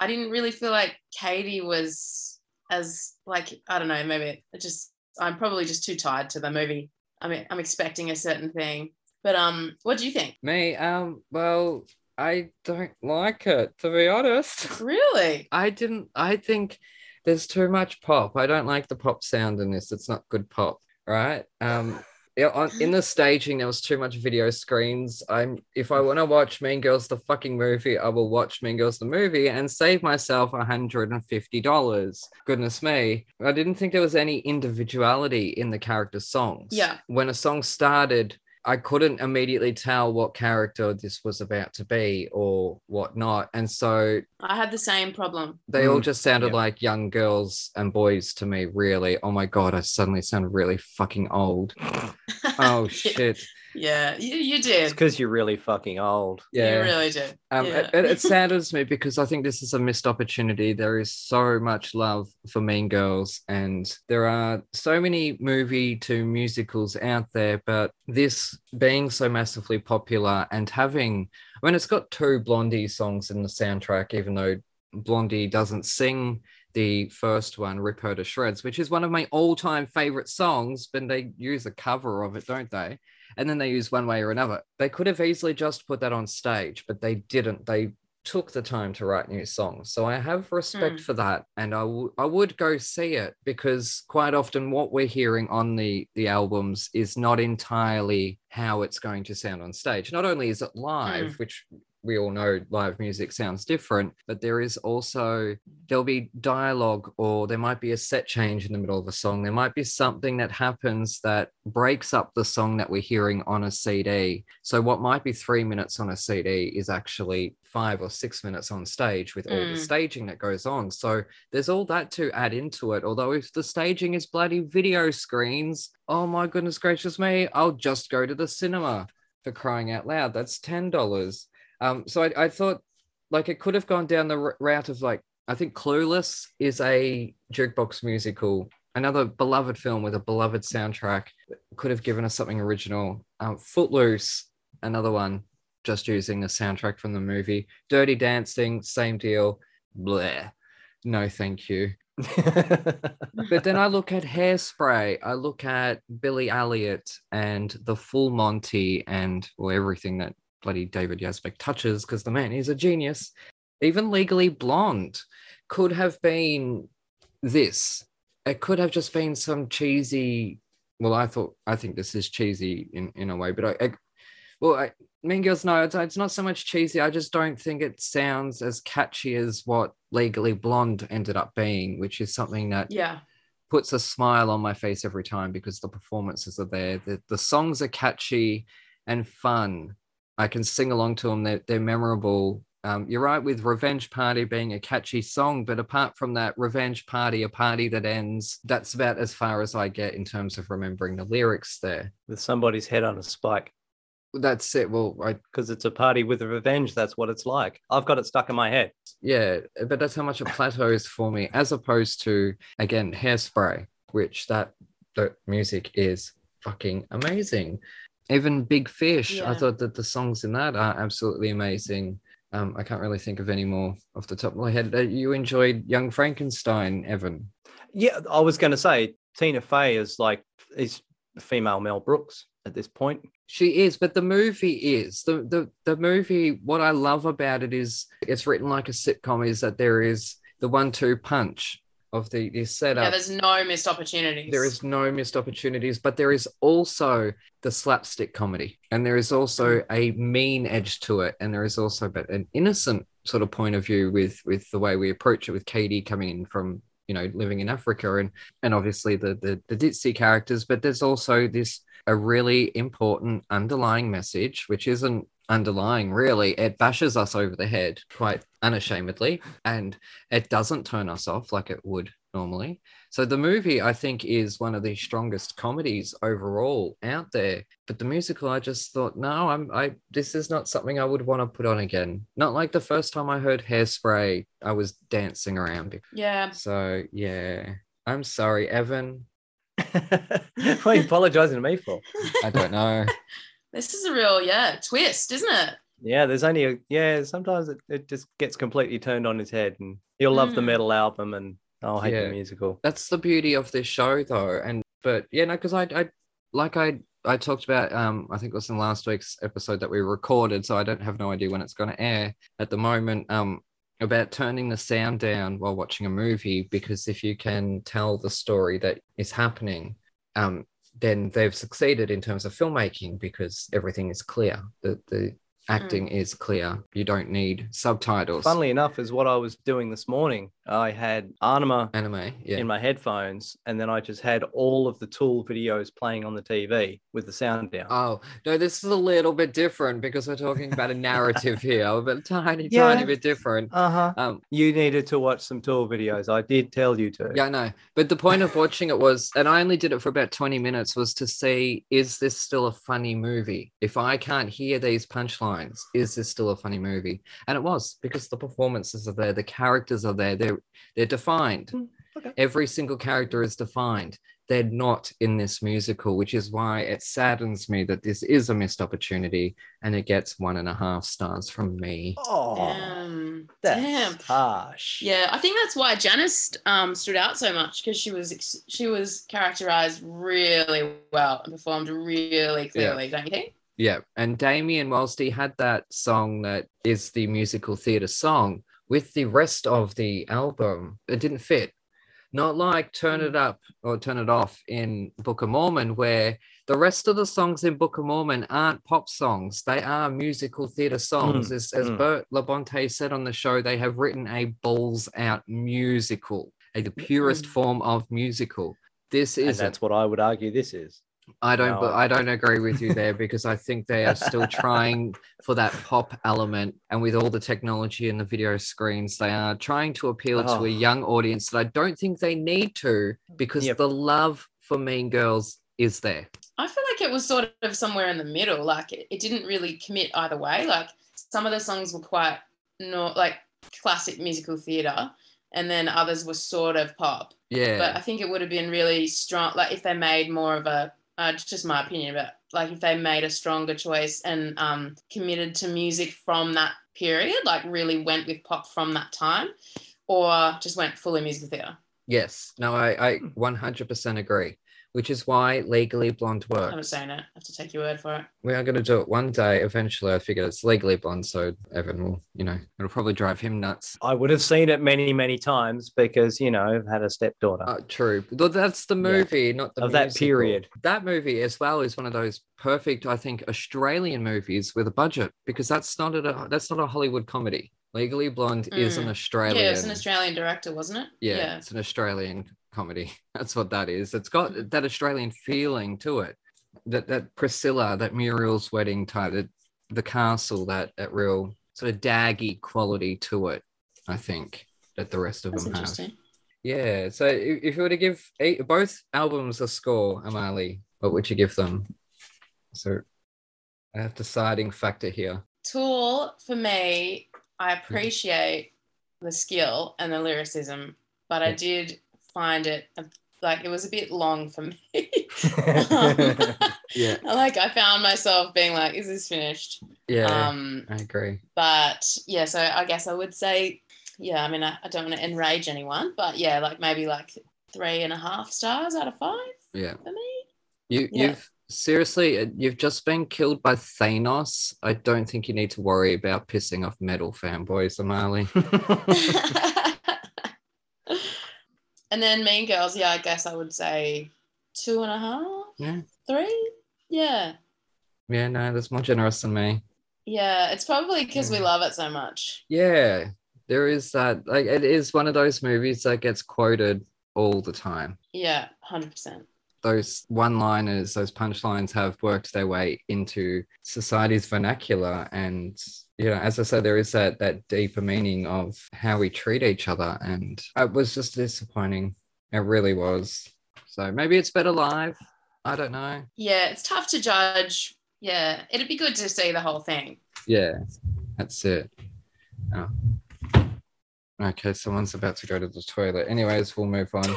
I didn't really feel like Cady was as like I don't know, maybe it just I'm probably just too tired to the movie. I mean, I'm expecting a certain thing. But um, what do you think? me. Um, well, I don't like it to be honest. Really? I didn't. I think there's too much pop. I don't like the pop sound in this. It's not good pop, right? Um, in the staging, there was too much video screens. I'm if I want to watch Mean Girls the fucking movie, I will watch Mean Girls the movie and save myself hundred and fifty dollars. Goodness me, I didn't think there was any individuality in the character songs. Yeah. when a song started. I couldn't immediately tell what character this was about to be or whatnot. And so I had the same problem. they all Mm, just sounded yeah. like young girls and boys to me, really. Oh my God, I suddenly sound really fucking old. Oh shit. Yeah, you, you did. It's because you're really fucking old. Yeah. You really did. Um, yeah. it, it saddens me because I think this is a missed opportunity. There is so much love for Mean Girls, and there are so many movie to musicals out there. But this being so massively popular and having, I mean, it's got two Blondie songs in the soundtrack, even though Blondie doesn't sing the first one, Rip Her to Shreds, which is one of my all time favorite songs, but they use a cover of it, don't they? And then they use one way or another. They could have easily just put that on stage, but they didn't. They took the time to write new songs. So I have respect Mm. for that, and I w- I would go see it because quite often what we're hearing on the the albums is not entirely how it's going to sound on stage. Not only is it live, which we all know live music sounds different, but there is also there'll be dialogue or there might be a set change in the middle of a song. There might be something that happens that breaks up the song that we're hearing on a CD. So what might be three minutes on a CD is actually five or six minutes on stage with all the Mm. staging that goes on. So there's all that to add into it. Although if the staging is bloody video screens, oh my goodness gracious me, I'll just go to the cinema for crying out loud. That's ten dollars. Um, so I, I thought like it could have gone down the route of like I think Clueless is a jukebox musical another beloved film with a beloved soundtrack could have given us something original. Um, Footloose, another one, just using the soundtrack from the movie. Dirty Dancing, same deal. Bleh. No, thank you. but then I look at Hairspray, I look at Billy Elliot and the Full Monty and well, everything that bloody David Yazbek touches because the man is a genius. Even Legally Blonde could have been this. It could have just been some cheesy. Well, I thought I think this is cheesy in in a way, but I, I well, I, Mean Girls, no, it's, it's not so much cheesy. I just don't think it sounds as catchy as what Legally Blonde ended up being, which is something that Yeah. puts a smile on my face every time because the performances are there. The, the songs are catchy and fun. I can sing along to them. They're, they're memorable. Um, you're right with Revenge Party being a catchy song, but apart from that, Revenge Party, a party that ends, that's about as far as I get in terms of remembering the lyrics there. With somebody's head on a spike. That's it. Well, Because it's a party with a revenge. That's what it's like. I've got it stuck in my head. yeah, but that's how much it plateaus for me, as opposed to, again, Hairspray, which that the music is fucking amazing. Even Big Fish, I thought that the songs in that are absolutely amazing. Um, I can't really think of any more off the top of my head. Uh, You enjoyed Young Frankenstein, Evan. Yeah, I was going to say Tina Fey is like is female Mel Brooks at this point. She is, but the movie is the the the movie. What I love about it is it's written like a sitcom. Is that there is the one-two punch of the the setup. Yeah, there's no missed opportunities. there is no missed opportunities, but there is also the slapstick comedy, and there is also mm. a mean edge to it, and there is also but an innocent sort of point of view with with the way we approach it, with Cady coming in from you know living in Africa, and and obviously the the, the ditzy characters, but there's also this a really important underlying message, which isn't underlying really. It bashes us over the head quite unashamedly, and it doesn't turn us off like it would normally. So the movie, I think, is one of the strongest comedies overall out there. But the musical, I just thought, no, I'm I this is not something I would want to put on again. Not like the first time I heard Hairspray, I was dancing around. Yeah. So yeah. I'm sorry, Evan. what are you apologizing to me for? I don't know. This is a real, yeah, twist, isn't it? Yeah, there's only a yeah. Sometimes it, it just gets completely turned on his head, and he'll love the Mm. metal album, and I'll hate Yeah. the musical. That's the beauty of this show, though. And but yeah, no, because I, I like I I talked about um I think it was in last week's episode that we recorded, so I don't have no idea when it's going to air at the moment. Um, about turning the sound down while watching a movie because if you can tell the story that is happening, um, then they've succeeded in terms of filmmaking because everything is clear. The the acting mm. is clear. You don't need subtitles. Funnily enough, is what I was doing this morning. I had Anima anime, yeah. in my headphones, and then I just had all of the Tool videos playing on the TV with the sound down. Oh no, this is a little bit different because we're talking about a narrative here, but tiny, Yeah. tiny bit different. Uh huh. Um, You needed to watch some Tool videos. I did tell you to. yeah, I know. But the point of watching it was, and I only did it for about 20 minutes, was to see is this still a funny movie? If I can't hear these punchlines, is this still a funny movie? And it was because the performances are there, the characters are there, they're they're defined. Mm, okay. Every single character is defined. They're not in this musical, which is why it saddens me that this is a missed opportunity and it gets one and a half stars from me. Oh, Damn. that's Damn. harsh. Yeah, I think that's why Janis um, stood out so much because she was she was characterized really well and performed really clearly, don't you think? Yeah, and Damien, whilst he had that song that is the musical theatre song, with the rest of the album, it didn't fit. Not like Turn It Up or Turn It Off in Book of Mormon, where the rest of the songs in Book of Mormon aren't pop songs. They are musical theatre songs. Mm, As, as mm. Bert LaBonté said on the show, they have written a balls out musical, a the purest Mm. form of musical. This and is that's what I would argue this is. I don't, No, but I- I don't agree with you there because I think they are still trying for that pop element, and with all the technology and the video screens, they are trying to appeal to Oh. a young audience that I don't think they need to because Yep. the love for Mean Girls is there. I feel like it was sort of somewhere in the middle. Like it, it didn't really commit either way. Like some of the songs were quite not like classic musical theatre, and then others were sort of pop. Yeah. But I think it would have been really strong, like if they made more of a, uh, it's just my opinion, but like if they made a stronger choice and um, committed to music from that period, like really went with pop from that time, or just went fully musical theatre. yes. No, I, I 100% agree, which is why Legally Blonde works. I haven't works. seen it. I have to take your word for it. We are going to do it one day. Eventually, I figure it's Legally Blonde, so Evan will, you know, it'll probably drive him nuts. I would have seen it many, many times because, you know, I've had a stepdaughter. Uh, true. But that's the movie, not the Of that period. That movie as well is one of those perfect, I think, Australian movies with a budget because that's not a that's not a Hollywood comedy. Legally Blonde is an Mm. Australian. Yeah, it was an Australian director, wasn't it? yeah, it's an Australian comedy. That's what that is. It's got that Australian feeling to it. That that Priscilla, that Muriel's wedding type, that the castle, that that real sort of daggy quality to it. I think that the rest of That's them have. Yeah. So if, you were to give eight, both albums a score, Amali, what would you give them? So I have deciding factor here. Tool for me, I appreciate the skill and the lyricism, but I did find it uh, like it was a bit long for me. Yeah. like I found myself being like, "Is this finished?" Yeah. Um, I agree. but yeah, so I guess I would say, yeah. I mean, I, I don't want to enrage anyone, but yeah, like maybe like three and a half stars out of five Yeah. for me. You Yeah. you've seriously uh, you've just been killed by Thanos. I don't think you need to worry about pissing off metal fanboys, Amali. and then Mean Girls, yeah, I guess I would say two and a half, Yeah. three. Yeah. Yeah, no, that's more generous than me. Yeah. It's probably because we love it so much. Yeah. There is that like it is one of those movies that gets quoted all the time. Yeah, 100%. Those one liners, those punchlines have worked their way into society's vernacular. And, you know, as I said, there is that that deeper meaning of how we treat each other. And it was just disappointing. It really was. So maybe it's better live. I don't know. Yeah, it's tough to judge. Yeah, it'd be good to see the whole thing. Yeah, that's it. Oh. Okay, someone's about to go to the toilet. Anyways, we'll move on.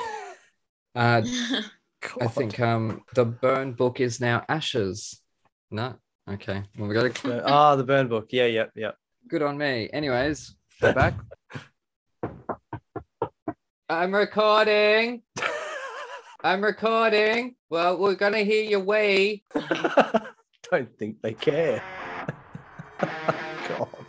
Uh, I think um the burn book is now ashes. No, okay. Well, we got to Ah, the burn book. Yeah, yeah, yeah. good on me. Anyways, we're back. I'm recording. I'm recording. Well, we're gonna hear your wee. Don't think they care. God.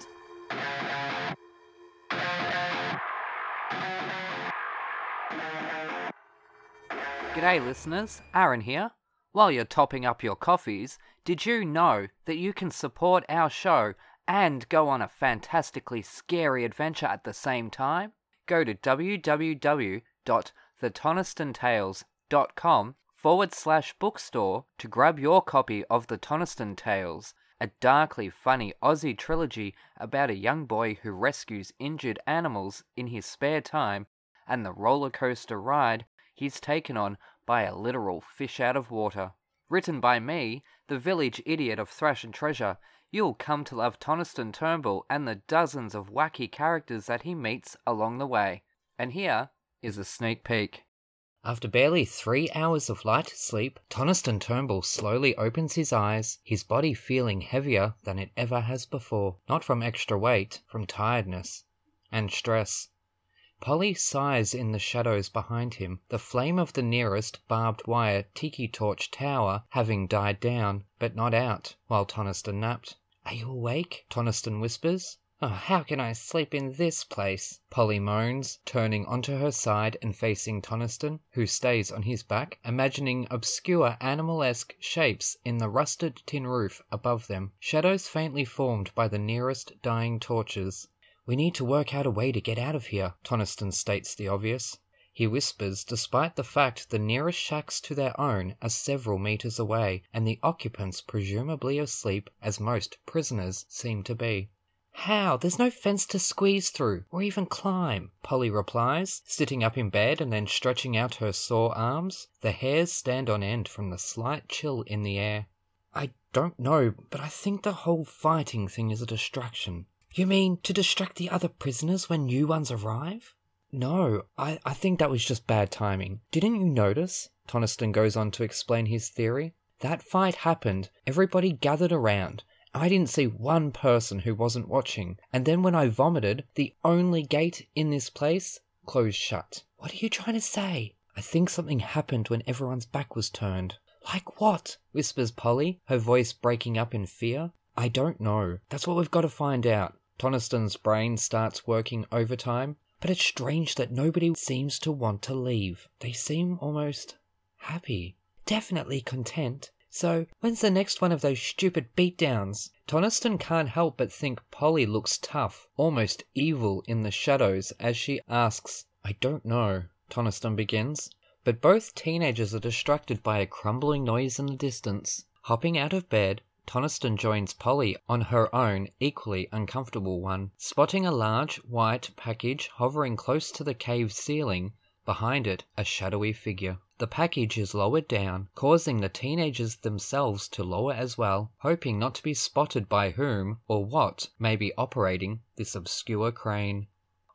G'day, listeners. Aaron here. While you're topping up your coffees, did you know that you can support our show and go on a fantastically scary adventure at the same time? Go to www.thetonistonTales.com forward slash bookstore to grab your copy of The Toniston Tales, a darkly funny Aussie trilogy about a young boy who rescues injured animals in his spare time and the roller coaster ride he's taken on by a literal fish out of water. Written by me, the village idiot of Thrash and Treasure, you'll come to love Toniston Turnbull and the dozens of wacky characters that he meets along the way. And here is a sneak peek. After barely three hours of light sleep, Toniston Turnbull slowly opens his eyes, his body feeling heavier than it ever has before. Not from extra weight, from tiredness and stress. Polly sighs in the shadows behind him, the flame of the nearest barbed wire tiki torch tower having died down, but not out, while Toniston napped. Are you awake? Toniston whispers. Oh, how can I sleep in this place? Polly moans, turning onto her side and facing Toniston, who stays on his back, imagining obscure animal-esque shapes in the rusted tin roof above them, shadows faintly formed by the nearest dying torches. We need to work out a way to get out of here, Toniston states the obvious. He whispers, despite the fact the nearest shacks to their own are several meters away, and the occupants presumably asleep, as most prisoners seem to be. How? There's no fence to squeeze through, or even climb, Polly replies, sitting up in bed and then stretching out her sore arms. The hairs stand on end from the slight chill in the air. I don't know, but I think the whole fighting thing is a distraction. You mean to distract the other prisoners when new ones arrive? No, I, I think that was just bad timing. Didn't you notice? Toniston goes on to explain his theory. That fight happened, everybody gathered around. I didn't see one person who wasn't watching, and then when I vomited, the only gate in this place closed shut. What are you trying to say? I think something happened when everyone's back was turned. Like what? whispers Polly, her voice breaking up in fear. I don't know. That's what we've got to find out. Toniston's brain starts working overtime, but it's strange that nobody seems to want to leave. They seem almost happy. Definitely content. So, when's the next one of those stupid beatdowns? Toniston can't help but think Polly looks tough, almost evil in the shadows as she asks, I don't know. Toniston begins, but both teenagers are distracted by a crumbling noise in the distance. Hopping out of bed, Toniston joins Polly on her own, equally uncomfortable one, spotting a large white package hovering close to the cave ceiling, behind it a shadowy figure. The package is lowered down, causing the teenagers themselves to lower as well, hoping not to be spotted by whom or what may be operating this obscure crane.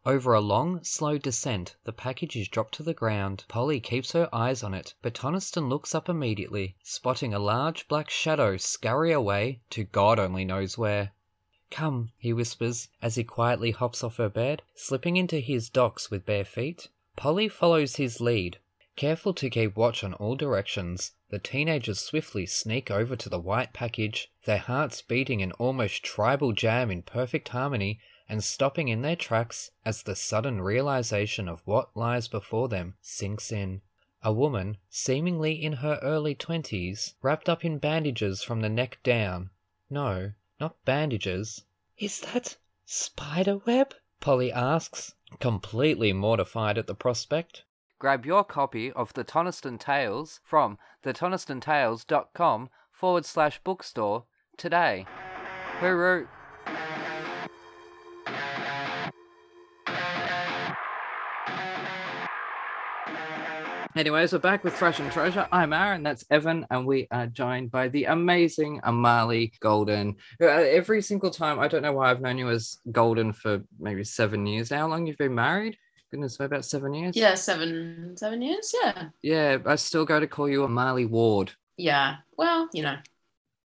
Over a long, slow descent, the package is dropped to the ground. Polly keeps her eyes on it, but Toniston looks up immediately, spotting a large black shadow scurry away to God only knows where. Come, he whispers as he quietly hops off her bed, slipping into his docks with bare feet. Polly follows his lead. Careful to keep watch on all directions, the teenagers swiftly sneak over to the white package, their hearts beating an almost tribal jam in perfect harmony and stopping in their tracks as the sudden realization of what lies before them sinks in. A woman, seemingly in her early twenties, wrapped up in bandages from the neck down. No, not bandages. Is that spider web? Polly asks, completely mortified at the prospect. Grab your copy of the Toniston Tales from thetonistonTales.com forward slash bookstore today. Hooroo! Anyways, we're back with Thrash and Treasure. I'm Aaron, that's Evan, and we are joined by the amazing Amali Golden. Uh, every single time, I don't know why I've known you as Golden for maybe seven years now. How long you've been married? Goodness, about seven years? Yeah, seven seven years. Yeah. Yeah, I still go to call you Amali Ward. Yeah. Well, you know.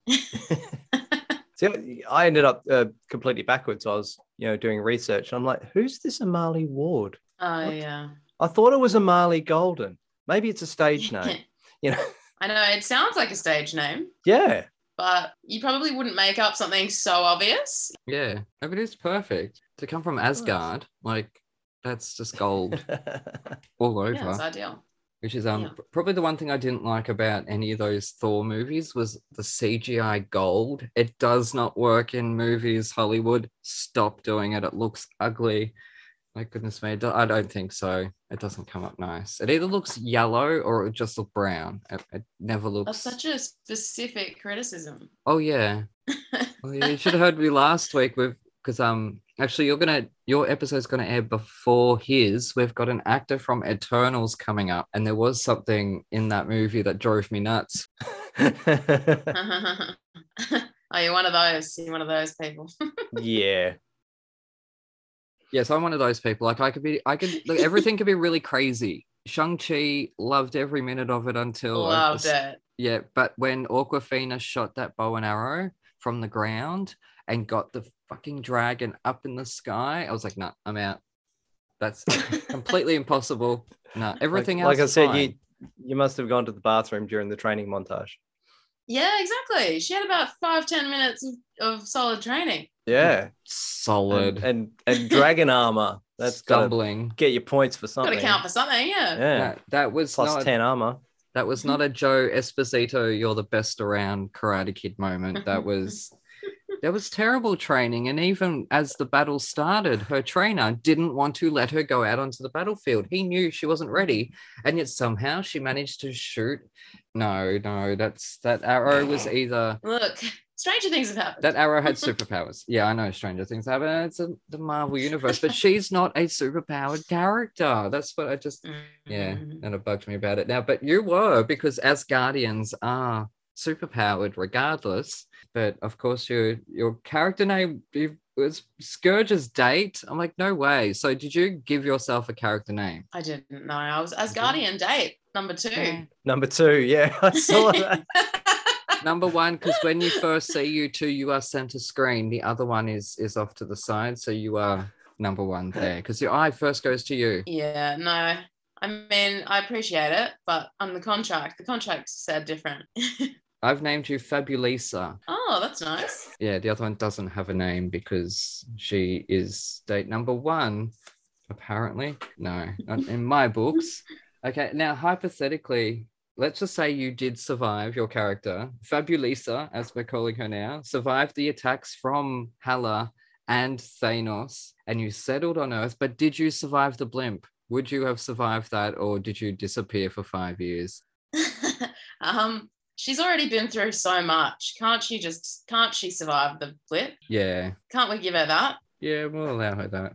See, I ended up uh, completely backwards. I was, you know, doing research. I'm like, who's this Amali Ward? Oh What? yeah. I thought it was Amali Golden. Maybe it's a stage name. You know, I know it sounds like a stage name, yeah. but you probably wouldn't make up something so obvious. Yeah, but it's perfect. To come from Asgard, like, that's just gold all over. Yeah, it's ideal. which is um Yeah. probably the one thing I didn't like about any of those Thor movies was the CGI gold. It does not work in movies. Hollywood, stop doing it. It looks ugly. My goodness me, I don't think so. It doesn't come up nice. It either looks yellow or it would just look brown. It, it never looks. That's such a specific criticism. Oh yeah. Well, yeah, you should have heard me last week with because um actually you're gonna your episode's gonna air before his. We've got an actor from Eternals coming up, and there was something in that movie that drove me nuts. oh, you're one of those. You're one of those people. yeah. Yes, I'm one of those people. Like I could be, I could like everything could be really crazy. Shang Chi loved every minute of it until I Loved just- it. Yeah, but when Awkwafina shot that bow and arrow from the ground and got the fucking dragon up in the sky, I was like, nah, I'm out. That's completely impossible. No, everything like, else. Like I said, fine. you you must have gone to the bathroom during the training montage. Yeah, exactly. She had about five, ten minutes of, of solid training. Yeah. solid And and, and dragon armor. That's got to stumbling. get your points for something. Gotta count for something, yeah. Yeah. That, that was Plus not 10 armor. that was not a Joe Esposito, you're the best around Karate Kid moment. That was that was terrible training. And even as the battle started, her trainer didn't want to let her go out onto the battlefield. He knew she wasn't ready, and yet somehow she managed to shoot. No, no, that's that arrow was either Look, stranger things have happened. that arrow had superpowers. Yeah, I know Stranger Things happen. It's a, the Marvel universe, but she's not a superpowered character. That's what I just yeah, Mhm. and it bugged me about it now. But you were because as Guardians are super powered regardless. But of course, your your character name you- was Skurge's date. I'm like, no way. So did you give yourself a character name? I didn't know. I was Asgardian date number two. Number two, yeah, I saw that. Number one, because when you first see you two, you are center screen. The other one is is off to the side, so you are number one there. Because your eye first goes to you. yeah, no. I mean, I appreciate it, but on the contract, the contract said different. I've named you Fabulisa. oh, that's nice. Yeah, the other one doesn't have a name because she is date number one, apparently. No, not in my books. Okay, now hypothetically, let's just say you did survive your character, Fabulisa, as we're calling her now, survived the attacks from Hela and Thanos, and you settled on Earth, but did you survive the Blip? Would you have survived that, or did you disappear for five years? um, she's already been through so much. Can't she just can't she survive the blip? Yeah, Can't we give her that? Yeah, we'll allow her that.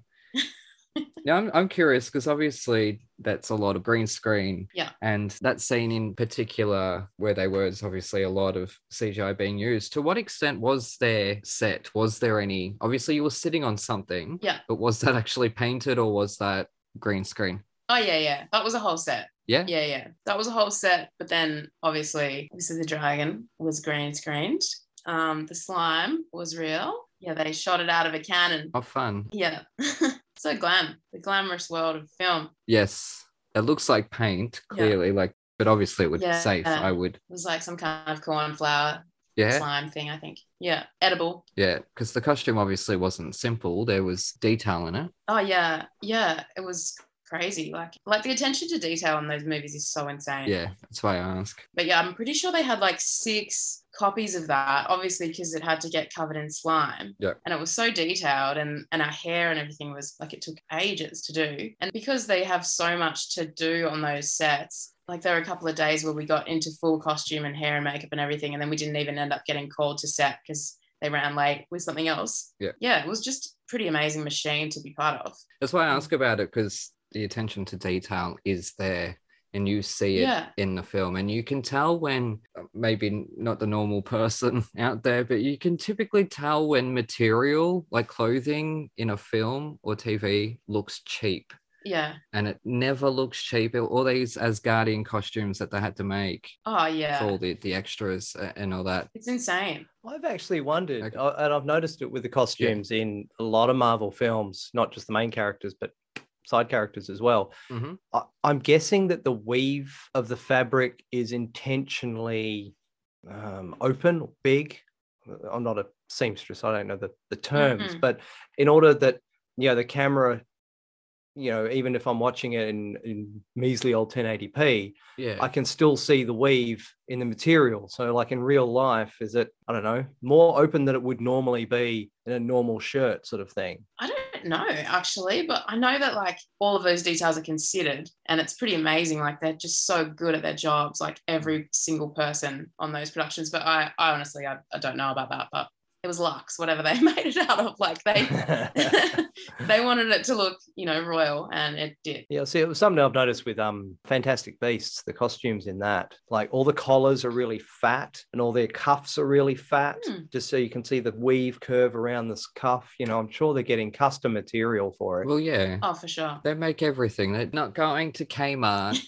now I'm I'm curious because obviously that's a lot of green screen. Yeah. And that scene in particular where they were is obviously a lot of CGI being used. To what extent was there set? Was there any obviously you were sitting on something. Yeah. But was that actually painted or was that green screen? Oh yeah, yeah. That was a whole set. Yeah. Yeah, yeah. That was a whole set. But then obviously, this is the dragon was green screened. Um, the slime was real. Yeah, they shot it out of a cannon. Oh fun. Yeah. so glam. The glamorous world of film. Yes. It looks like paint, Yeah. clearly, like but obviously it would Yeah. safe, I would. It was like some kind of cornflour Yeah. slime thing, I think. Yeah. Edible. Yeah. Because the costume obviously wasn't simple. There was detail in it. Oh yeah. Yeah. It was crazy. Like like the attention to detail in those movies is so insane. Yeah. That's why I ask. But yeah, I'm pretty sure they had like six copies of that, obviously because it had to get covered in slime. Yeah. And it was so detailed and and our hair and everything was like it took ages to do. And because they have so much to do on those sets, like there were a couple of days where we got into full costume and hair and makeup and everything, and then we didn't even end up getting called to set because they ran late with something else. Yeah. Yeah, it was just pretty amazing machine to be part of. That's why I ask about it because the attention to detail is there and you see it Yeah. in the film. And you can tell when, uh, maybe not the normal person out there, but you can typically tell when material like clothing in a film or TV looks cheap. Yeah. And it never looks cheap. All these Asgardian costumes that they had to make Oh yeah. all the, the extras and all that. It's insane. I've actually wondered, Okay. uh, and I've noticed it with the costumes in a lot of Marvel films, not just the main characters, but side characters as well. Mhm. I, I'm guessing that the weave of the fabric is intentionally um, open, big. I'm not a seamstress, I don't know the, the terms, Mhm. but in order that, you know, the camera, you know, even if I'm watching it in, in measly old 1080p, Yeah. I can still see the weave in the material. So, like in real life, is it, I don't know, more open than it would normally be in a normal shirt sort of thing? I don't know actually, but I know that like all of those details are considered and it's pretty amazing. Like they're just so good at their jobs, like every single person on those productions. But I, I honestly, I, I don't know about that, but it was Lux, whatever they made it out of. Like they, they wanted it to look, you know, royal and it did. Yeah, see, it was something I've noticed with um Fantastic Beasts, the costumes in that. Like all the collars are really fat and all their cuffs are really fat, Hmm. just so you can see the weave curve around this cuff. You know, I'm sure they're getting custom material for it. well, yeah. Oh, for sure. They make everything. They're not going to Kmart.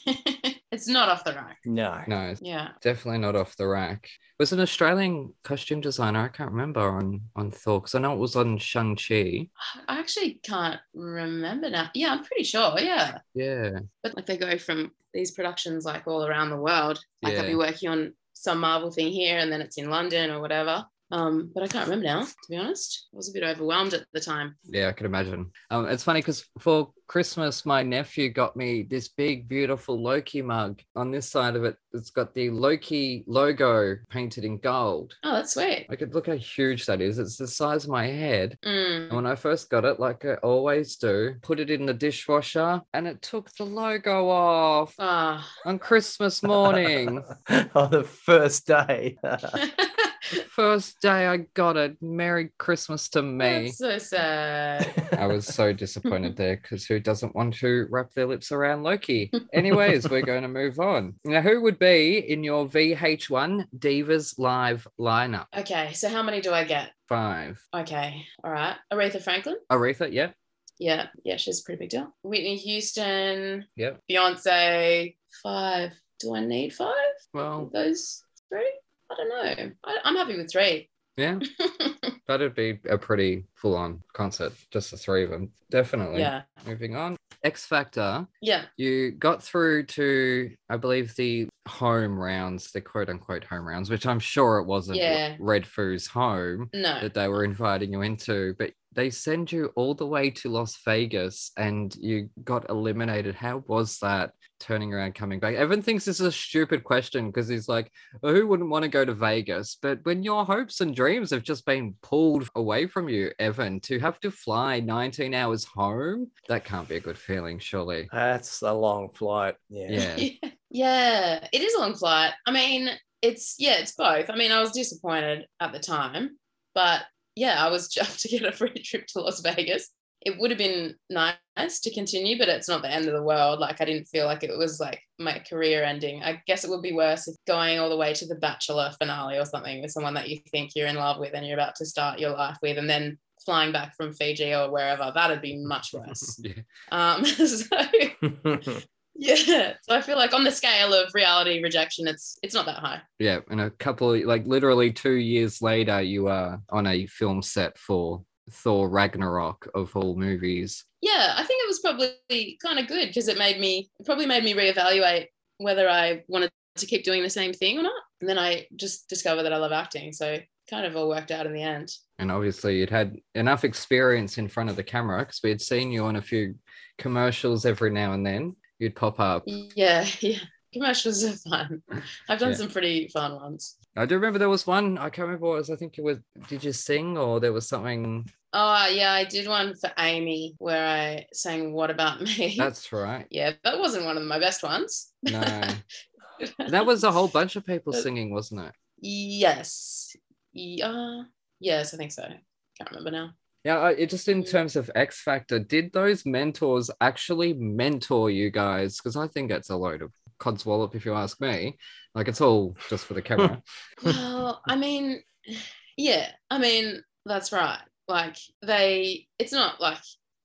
It's not off the rack. no. No, Yeah. definitely not off the rack. Was an Australian costume designer. I can't remember on on Thor because I know it was on Shang Chi. I actually can't remember now. Yeah, I'm pretty sure. Yeah. Yeah, but like they go from these productions like all around the world. Like I'll be working on some Marvel thing here and then it's in London or whatever. Um, but I can't remember now, to be honest. I was a bit overwhelmed at the time. yeah, I could imagine. Um, it's funny because for Christmas, my nephew got me this big, beautiful Loki mug. On this side of it, it's got the Loki logo painted in gold. Oh, that's sweet. Like, look how huge that is. It's the size of my head. Mm. And when I first got it, like I always do, put it in the dishwasher and it took the logo off Ah. on Christmas morning. on the first day. First day I got it. Merry Christmas to me. That's so sad. I was so disappointed there because who doesn't want to wrap their lips around Loki? Anyways, we're going to move on. Now, who would be in your VH1 Divas Live lineup? Okay, so how many do I get? Five. Okay, all right. Aretha Franklin. Aretha, yeah. Yeah, yeah, she's a pretty big deal. Whitney Houston. Yep. Beyonce. Five. Do I need five? Well, Those three? I don't know. I, I'm happy with three. yeah, that'd be a pretty full on concert, just the three of them. Definitely. yeah, Moving on. X Factor, yeah. you got through to, I believe, the home rounds, the quote unquote home rounds, which I'm sure it wasn't Yeah. Redfoo's home. No. that they were inviting you into, but they send you all the way to Las Vegas and you got eliminated. How was that turning around, coming back? Evan thinks this is a stupid question because he's like, well, who wouldn't want to go to Vegas? But when your hopes and dreams have just been pulled away from you, Evan, to have to fly 19 hours home, that can't be a good feeling, surely. That's a long flight. Yeah. Yeah. yeah. yeah, it is a long flight. I mean, it's yeah, it's both. I mean, I was disappointed at the time, but yeah, I was chuffed to get a free trip to Las Vegas. It would have been nice to continue, but it's not the end of the world. Like I didn't feel like it was like my career ending. I guess it would be worse if going all the way to the Bachelor finale or something with someone that you think you're in love with and you're about to start your life with, and then flying back from Fiji or wherever. That'd be much worse. yeah. Um, so yeah, so I feel like on the scale of reality rejection, it's it's not that high. Yeah. And a couple, of, like literally two years later, you are on a film set for Thor Ragnarok of all movies. Yeah, I think it was probably kind of good because it made me it probably made me reevaluate whether I wanted to keep doing the same thing or not. And then I just discovered that I love acting, so kind of all worked out in the end. And obviously, you'd had enough experience in front of the camera because we had seen you on a few commercials every now and then. You'd pop up. Yeah, yeah. Commercials are fun. I've done Yeah. some pretty fun ones. I do remember there was one. I can't remember what it was. I think it was. Did you sing or there was something? Oh yeah, I did one for AAMI where I sang "What About Me." That's right. yeah, that wasn't one of my best ones. No, that was a whole bunch of people singing, wasn't it? Yes. Yeah. Yes, I think so. Can't remember now. Yeah, uh, it just in terms of X Factor, did those mentors actually mentor you guys? Because I think it's a load of codswallop, if you ask me. Like it's all just for the camera. Well, I mean, yeah, I mean, that's right. Like they it's not like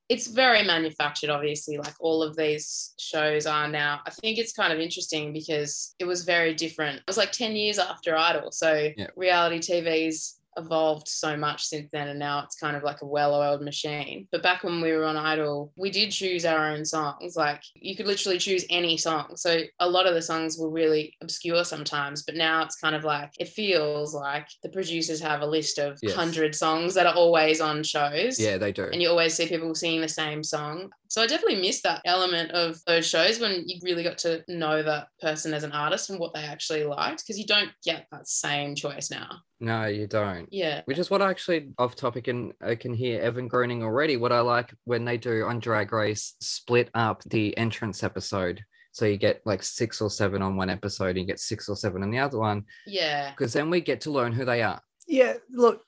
it's very manufactured, obviously, like all of these shows are now. I think it's kind of interesting because it was very different. It was like 10 years after Idol. So Yeah. reality TV's evolved so much since then and now it's kind of like a well-oiled machine but back when we were on idol we did choose our own songs like you could literally choose any song so a lot of the songs were really obscure sometimes but now it's kind of like it feels like the producers have a list of Yes. 100 songs that are always on shows yeah, they do. and you always see people singing the same song. So I definitely miss that element of those shows when you really got to know that person as an artist and what they actually liked because you don't get that same choice now. No, you don't. Yeah. Which is what I actually off topic and I can hear Evan groaning already. What I like when they do on Drag Race split up the entrance episode. So you get like six or seven on one episode, and you get six or seven on the other one, Yeah. because then we get to learn who they are. Yeah, look,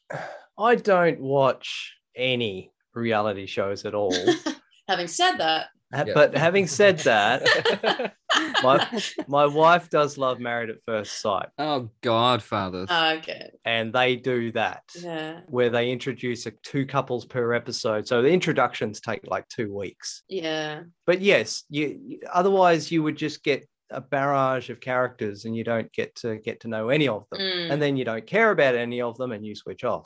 I don't watch any reality shows at all. Having said that, Ha- Yeah. But having said that, my my wife does love Married at First Sight, oh, Godfathers. okay. and they do that Yeah. where they introduce a, two couples per episode. So the introductions take like two weeks. Yeah. But yes, you you- otherwise you would just get a barrage of characters, and you don't get to get to know any of them, Mm, and then you don't care about any of them, and you switch off.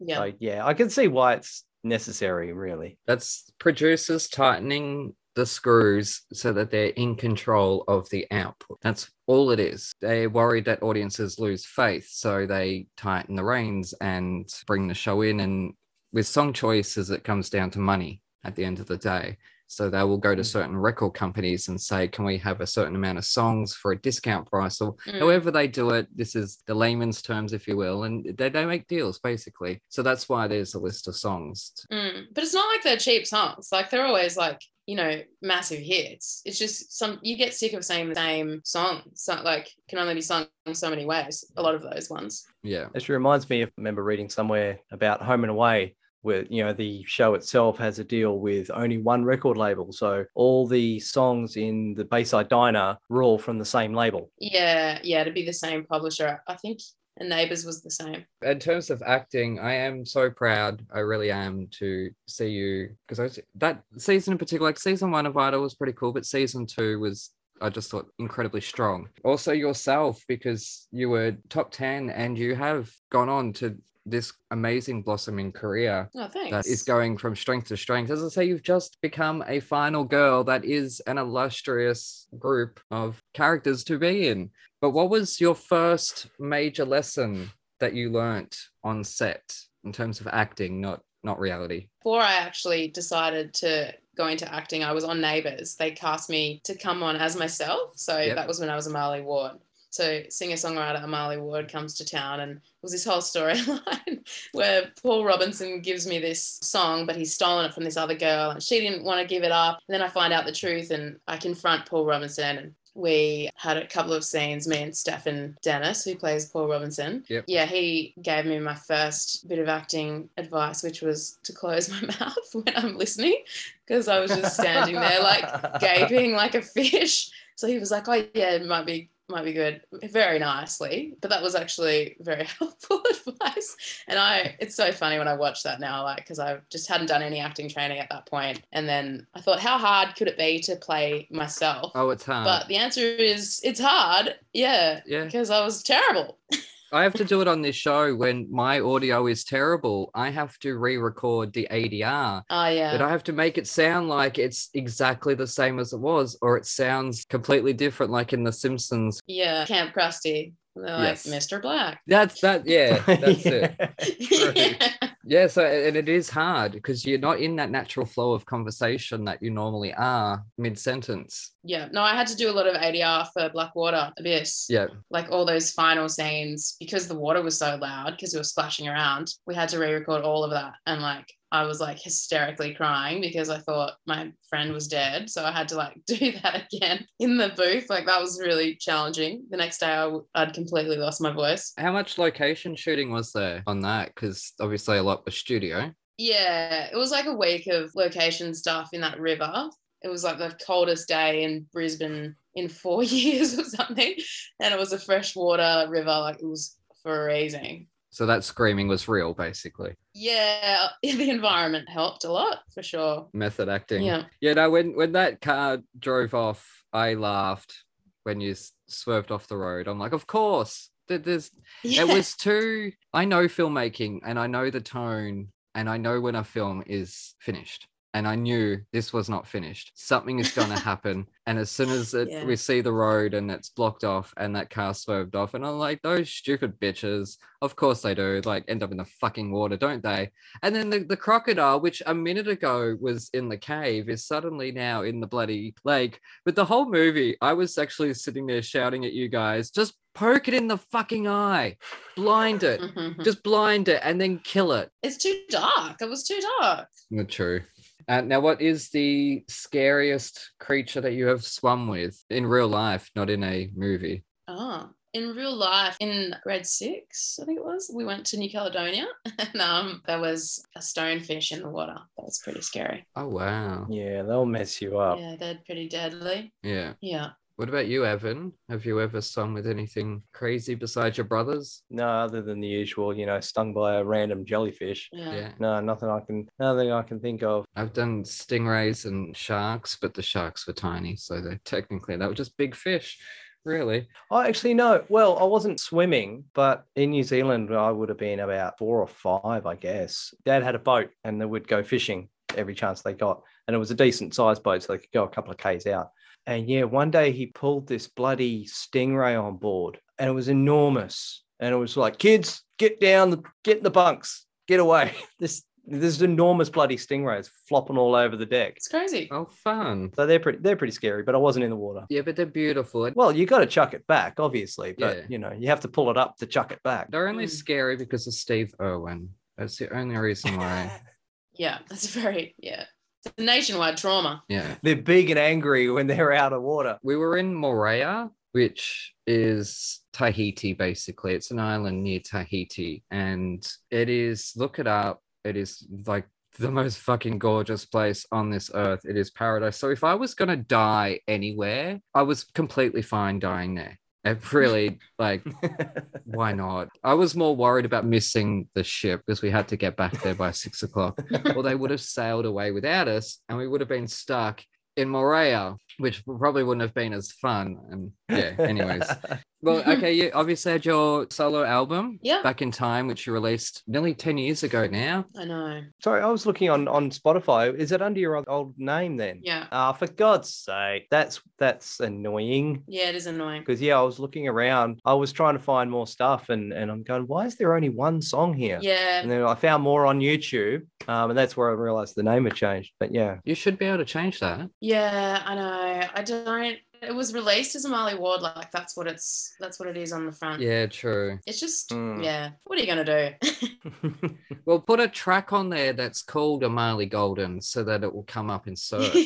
yeah. So yeah, I can see why it's necessary, really. That's producers tightening the screws so that they're in control of the output. That's all it is. They're worried that audiences lose faith, so they tighten the reins and bring the show in. And with song choices, it comes down to money at the end of the day. So they will go to Mm. certain record companies and say, "Can we have a certain amount of songs for a discount price?" Or Mm. however they do it. This is the layman's terms, if you will, and they, they make deals basically. So that's why there's a list of songs Mm, But it's not like they're cheap songs. Like they're always like you know, massive hits. It's just some you get sick of saying the same song. So like can only be sung in so many ways. A lot of those ones. Yeah. It reminds me of I remember reading somewhere about Home and Away where you know the show itself has a deal with only one record label so all the songs in the bayside diner were all from the same label Yeah, yeah, to be the same publisher. I think and Neighbours was the same. In terms of acting, I am so proud. I really am to see you because I was, that season in particular, like season one of Idol was pretty cool, but season two was I just thought incredibly strong. Also yourself because you were top 10 and you have gone on to this amazing blossoming career Oh, thanks. that is going from strength to strength. As I say, you've just become a final girl that is an illustrious group of characters to be in. But what was your first major lesson that you learnt on set in terms of acting, not not reality? Before I actually decided to go to acting, I was on Neighbours. They cast me to come on as myself. So Yep. that was when I was Amali Ward. So singer songwriter Amali Ward comes to town and it was this whole storyline where Paul Robinson gives me this song, but he's stolen it from this other girl and she didn't want to give it up. And then I find out the truth and I confront Paul Robinson and we had a couple of scenes, me and Stefan Dennis, who plays Paul Robinson. Yep. Yeah, he gave me my first bit of acting advice, which was to close my mouth when I'm listening, because I was just standing there like gaping like a fish. So he was like, "Oh yeah, it might be might be good," very nicely. But that was actually very helpful advice. And I, it's so funny when I watch that now, like because I just hadn't done any acting training at that point, and then I thought, how hard could it be to play myself? Oh, it's hard. But the answer is it's hard. Yeah. Yeah. Because I was terrible. I have to do it on this show when my audio is terrible. I have to re-record the ADR. Oh yeah. But I have to make it sound like it's exactly the same as it was, or it sounds completely different, like in The Simpsons. yeah. Camp Krusty. They're Yes. like Mr. Black. That's that, yeah, that's it. yeah. Yeah, so and it is hard because you're not in that natural flow of conversation that you normally are mid sentence. Yeah. No, I had to do a lot of ADR for Blackwater Abyss. Yeah, Like all those final scenes, because the water was so loud, because it was splashing around, we had to re-record all of that. And like I was like hysterically crying because I thought my friend was dead. So I had to like do that again in the booth. Like that was really challenging. The next day I w- I'd completely lost my voice. how much location shooting was there on that? Because obviously a lot was studio. Yeah, it was like a week of location stuff in that river. It was like the coldest day in Brisbane in four years or something. And it was a freshwater river, like it was freezing. So that screaming was real, basically. Yeah, the environment helped a lot for sure. Method acting. Yeah. Yeah, no, when when that car drove off, I laughed when you swerved off the road. I'm like, of course. There- There's yeah. it was too I know filmmaking and I know the tone and I know when a film is finished. And I knew this was not finished. Something is going to happen. And as soon as it, Yeah. we see the road and it's blocked off and that car swerved off, and I'm like, those stupid bitches. Of course they do. Like, end up in the fucking water, don't they? And then the, the crocodile, which a minute ago was in the cave, is suddenly now in the bloody lake. But the whole movie, I was actually sitting there shouting at you guys, just poke it in the fucking eye, blind it, just blind it, and then kill it. it's too dark. It was too dark. Not true. Uh, now, what is the scariest creature that you have swum with in real life, not in a movie? Oh. In real life, in grade six, I think it was, we went to New Caledonia and um, there was a stonefish in the water. That was pretty scary. Oh, wow. yeah they'll mess you up Yeah, they're pretty deadly. Yeah. Yeah. What about you, Evan? Have you ever swum with anything crazy besides your brothers? no other than the usual you know stung by a random jellyfish Yeah. Yeah. no nothing i can nothing i can think of I've done stingrays and sharks, but the sharks were tiny. So they technically, they were just big fish, really. Oh, actually, no. Well, I wasn't swimming, but in New Zealand, I would have been about four or five, I guess. Dad had a boat and they would go fishing every chance they got. And it was a decent sized boat, so they could go a couple of Ks out. And yeah, one day he pulled this bloody stingray on board and it was enormous. And it was like, kids, get down, get in the bunks, get away. This this enormous bloody stingrays flopping all over the deck. It's crazy. Oh, fun. So they're pretty they're pretty scary, but I wasn't in the water. Yeah, but they're beautiful. Well, you got to chuck it back, obviously, but Yeah. you know, you have to pull it up to chuck it back. They're only Mm. scary because of Steve Irwin. That's the only reason why. Yeah, that's very, yeah. It's a nationwide trauma. Yeah. They're big and angry when they're out of water. We were in Moorea, which is Tahiti, basically. It's an island near Tahiti. And it is, look it up, it is like the most fucking gorgeous place on this earth. It is paradise. So if I was going to die anywhere, I was completely fine dying there. It really, like, why not? I was more worried about missing the ship because we had to get back there by six o'clock, or they would have sailed away without us and we would have been stuck in Moorea, which probably wouldn't have been as fun. And yeah, anyways. Well, okay, you obviously had your solo album Yeah. back in time, which you released nearly 10 years ago now. I know. Sorry, I was looking on on Spotify. Is it under your old- old name then? Yeah. Ah, for God's sake, that's that's annoying. Yeah, it is annoying. Because yeah, I was looking around. I was trying to find more stuff, and and I'm going, why is there only one song here? Yeah. And then I found more on YouTube, um, and that's where I realized the name had changed. But yeah, You should be able to change that. Yeah, I know. I don't. It was released as Amali Ward. Like that's what it's. That's what it is on the front. Yeah, true. It's just. Mm. Yeah. What are you gonna do? Well, put a track on there that's called Amali Golden so that it will come up in search.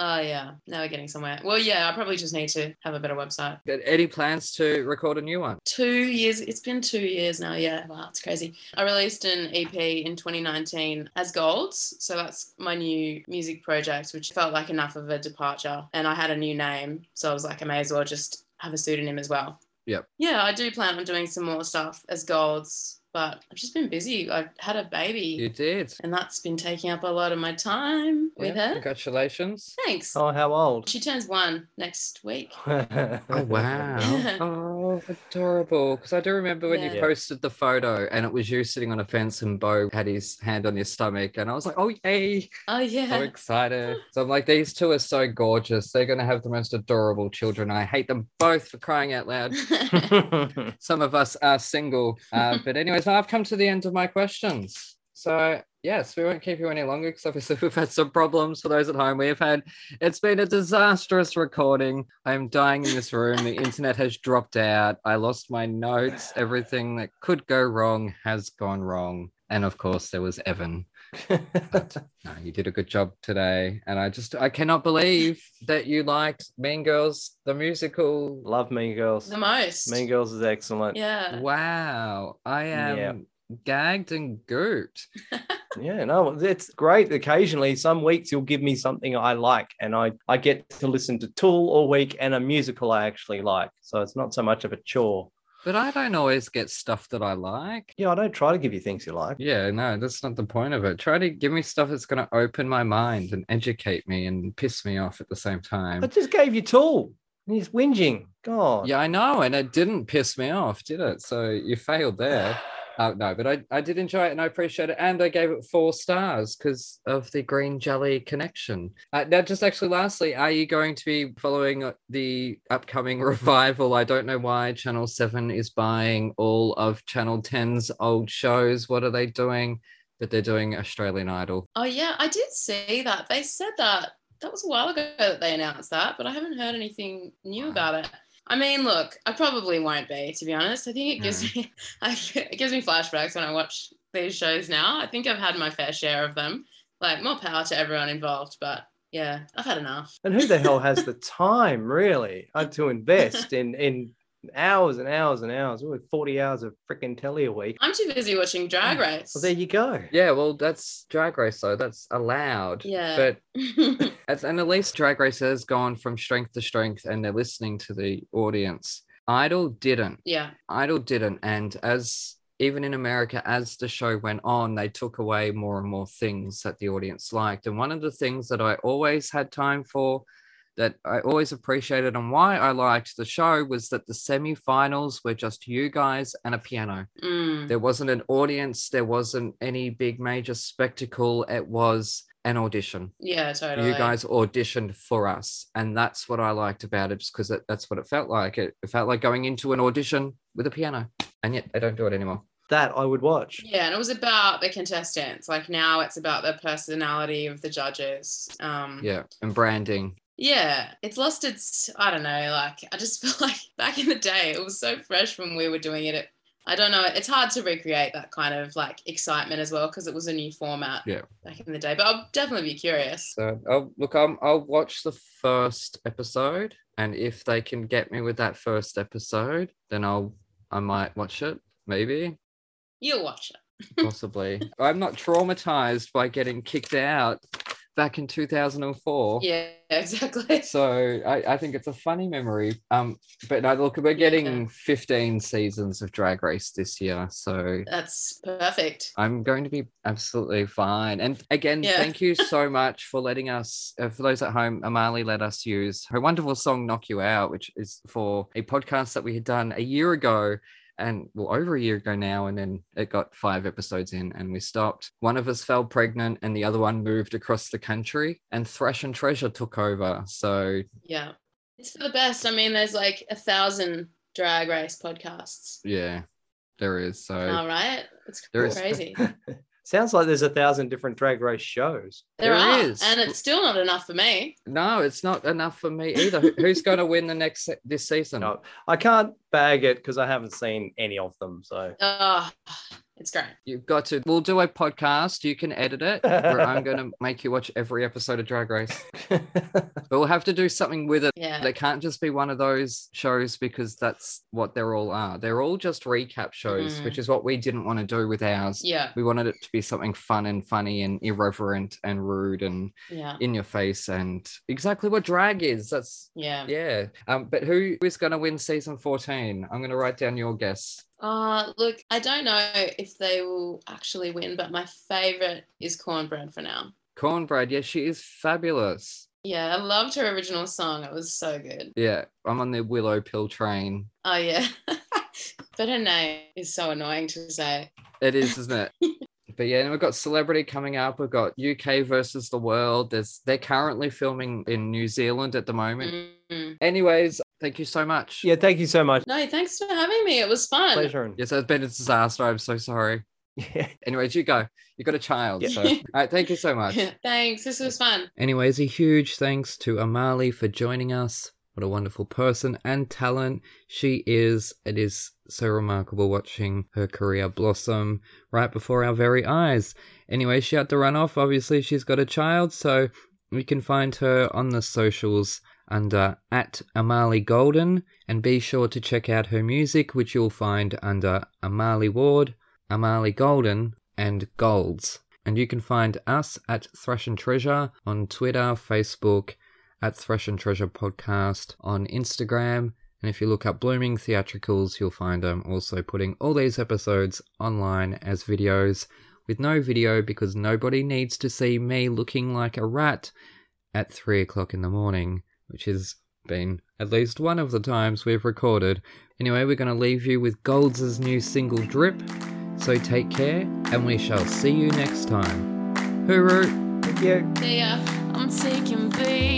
Oh yeah. Now we're getting somewhere. Well, yeah. I probably just need to have a better website. Any plans to record a new one? Two years. It's been two years now. Yeah. Wow, it's crazy. I released an EP in 2019 as Golds. So that's my new music project, which felt like enough of a departure. And I had a new name, so I was like, I may as well just have a pseudonym as well. Yep. Yeah, I do plan on doing some more stuff as Golds, but I've just been busy. I've had a baby. You did. and that's been taking up a lot of my time with her. Congratulations. Thanks. oh, how old? She turns one next week. Oh wow! oh, adorable! Because I do remember when you posted the photo, and it was you sitting on a fence, and Bo had his hand on your stomach, and I was like, "Oh yay!" Oh yeah. So excited! So I'm like, these two are so gorgeous. They're gonna have the most adorable children. I hate them both for crying out loud. Some of us are single, uh, but anyways, now I've come to the end of my questions. So yes, we won't keep you any longer because obviously we've had some problems for those at home. We have had it's been a disastrous recording. I am dying in this room. The internet has dropped out. I lost my notes. Everything that could go wrong has gone wrong. And of course, there was Evan. But no, you did a good job today. And I just I cannot believe that you liked Mean Girls, the musical. Love Mean Girls. the most. Mean Girls is excellent. Yeah. Wow. I am Yeah. Gagged and gooped. Yeah, no, it's great. Occasionally, some weeks you'll give me something I like, and I I get to listen to Tool all week and a musical I actually like. So it's not so much of a chore. But I don't always get stuff that I like. Yeah, I don't try to give you things you like. Yeah, no, that's not the point of it. Try to give me stuff that's going to open my mind and educate me and piss me off at the same time. I just gave you Tool. He's whinging. God. Yeah, I know. And it didn't piss me off, did it? So you failed there. Uh, no, but I, I did enjoy it and I appreciate it. And I gave it four stars because of the green jelly connection. Uh, now, just actually, lastly, are you going to be following uh, the upcoming revival? I don't know why Channel 7 is buying all of Channel 10's old shows. What are they doing? But they're doing Australian Idol. Oh yeah, I did see that. They said that that was a while ago that they announced that, but I haven't heard anything new Wow. about it. I mean, look, I probably won't be, to be honest. I think it gives me I, it gives me flashbacks when I watch these shows now. I think I've had my fair share of them. Like more power to everyone involved, but yeah, I've had enough. And who the hell has the time, really, uh, to invest in in hours and hours and hours? Ooh, 40 hours of freaking telly a week. I'm too busy watching Drag oh, Race. Well, there you go. Yeah, well, that's Drag Race, though. That's allowed. Yeah. But As, and at least Drag Race has gone from strength to strength and they're listening to the audience. Idol didn't. yeah. Idol didn't. And as even in America, as the show went on, they took away more and more things that the audience liked. And one of the things that I always had time for, that I always appreciated, and why I liked the show was that the semi-finals were just you guys and a piano. Mm. There wasn't an audience, there wasn't any big major spectacle. It was an audition Yeah, totally. you guys auditioned for us and that's what i liked about it just because that's what it felt like it, it felt like going into an audition with a piano and yet they don't do it anymore That I would watch. Yeah, and it was about the contestants. Like now it's about the personality of the judges. Um yeah and branding Yeah, it's lost its. I don't know. Like I just feel like back in the day, it was so fresh when we were doing it. At, I don't know. It's hard to recreate that kind of like excitement as well because it was a new format Yeah. back in the day. But I'll definitely be curious. So I'll look. I'm, I'll watch the first episode, and if they can get me with that first episode, then I'll I might watch it. Maybe, You'll watch it. possibly. I'm not traumatized by getting kicked out back in 2004. Yeah, exactly. So I, I think it's a funny memory. Um, but no, look, we're getting 15 seasons of Drag Race this year, so That's perfect. I'm going to be absolutely fine. And again, Yeah. thank you so much for letting us, uh, for those at home, Amali let us use her wonderful song Knock You Out, which is for a podcast that we had done a year ago. And well, over a year ago now, and then it got five episodes in, and we stopped. One of us fell pregnant, and the other one moved across the country, and Thrash and Treasure took over. So Yeah. It's for the best. I mean, there's like a thousand drag race podcasts. yeah, there is. So All right. It's There crazy. Sounds like there's a thousand different drag race shows. There, There are. is. And it's still not enough for me. no, it's not enough for me either. Who's going to win the next this season? No, I can't bag it because I haven't seen any of them. So Oh, it's great. You've got to. We'll do a podcast. You can edit it. Where I'm going to make you watch every episode of Drag Race. But we'll have to do something with it. Yeah. They can't just be one of those shows because that's what they're all are. They're all just recap shows, Mhm. which is what we didn't want to do with ours. Yeah. We wanted it to be something fun and funny and irreverent and rude and Yeah. in your face and exactly what drag is. That's Yeah. yeah. Um, but who is going to win season 14? I'm going to write down your guess. Uh, look, I don't know if they will actually win, but my favorite is Cornbread for now. Cornbread. Yeah, she is fabulous. Yeah, I loved her original song. It was so good. Yeah, I'm on the Willow Pill train. Oh, yeah. but her name is so annoying to say. It is, isn't it? but yeah, and we've got celebrity coming up. We've got UK versus the world. There's they're currently filming in New Zealand at the moment. Mm. Anyways, thank you so much. yeah, thank you so much. No, thanks for having me. It was fun. Pleasure. And, Yes, it's been a disaster. I'm so sorry. yeah. Anyways, you go. You got a child. Yeah. So all right, thank you so much. thanks. This was fun. Anyways, a huge thanks to Amali for joining us. What a wonderful person and talent she is. It is so remarkable watching her career blossom right before our very eyes. Anyway, she had to run off. Obviously, she's got a child, so you can find her on the socials under at Amali Golden and be sure to check out her music, which you'll find under Amali Ward, Amali Golden, and Golds. And you can find us at Thrash and Treasure on Twitter, Facebook, at Thrash and Treasure Podcast on Instagram. And if you look up Blooming Theatricals, you'll find I'm also putting all these episodes online as videos with no video because nobody needs to see me looking like a rat at three o'clock in the morning, which has been at least one of the times we've recorded. Anyway, we're going to leave you with Golds' new single Drip. So take care, and we shall see you next time. Hooroo! Thank you. See ya. I'm taking baby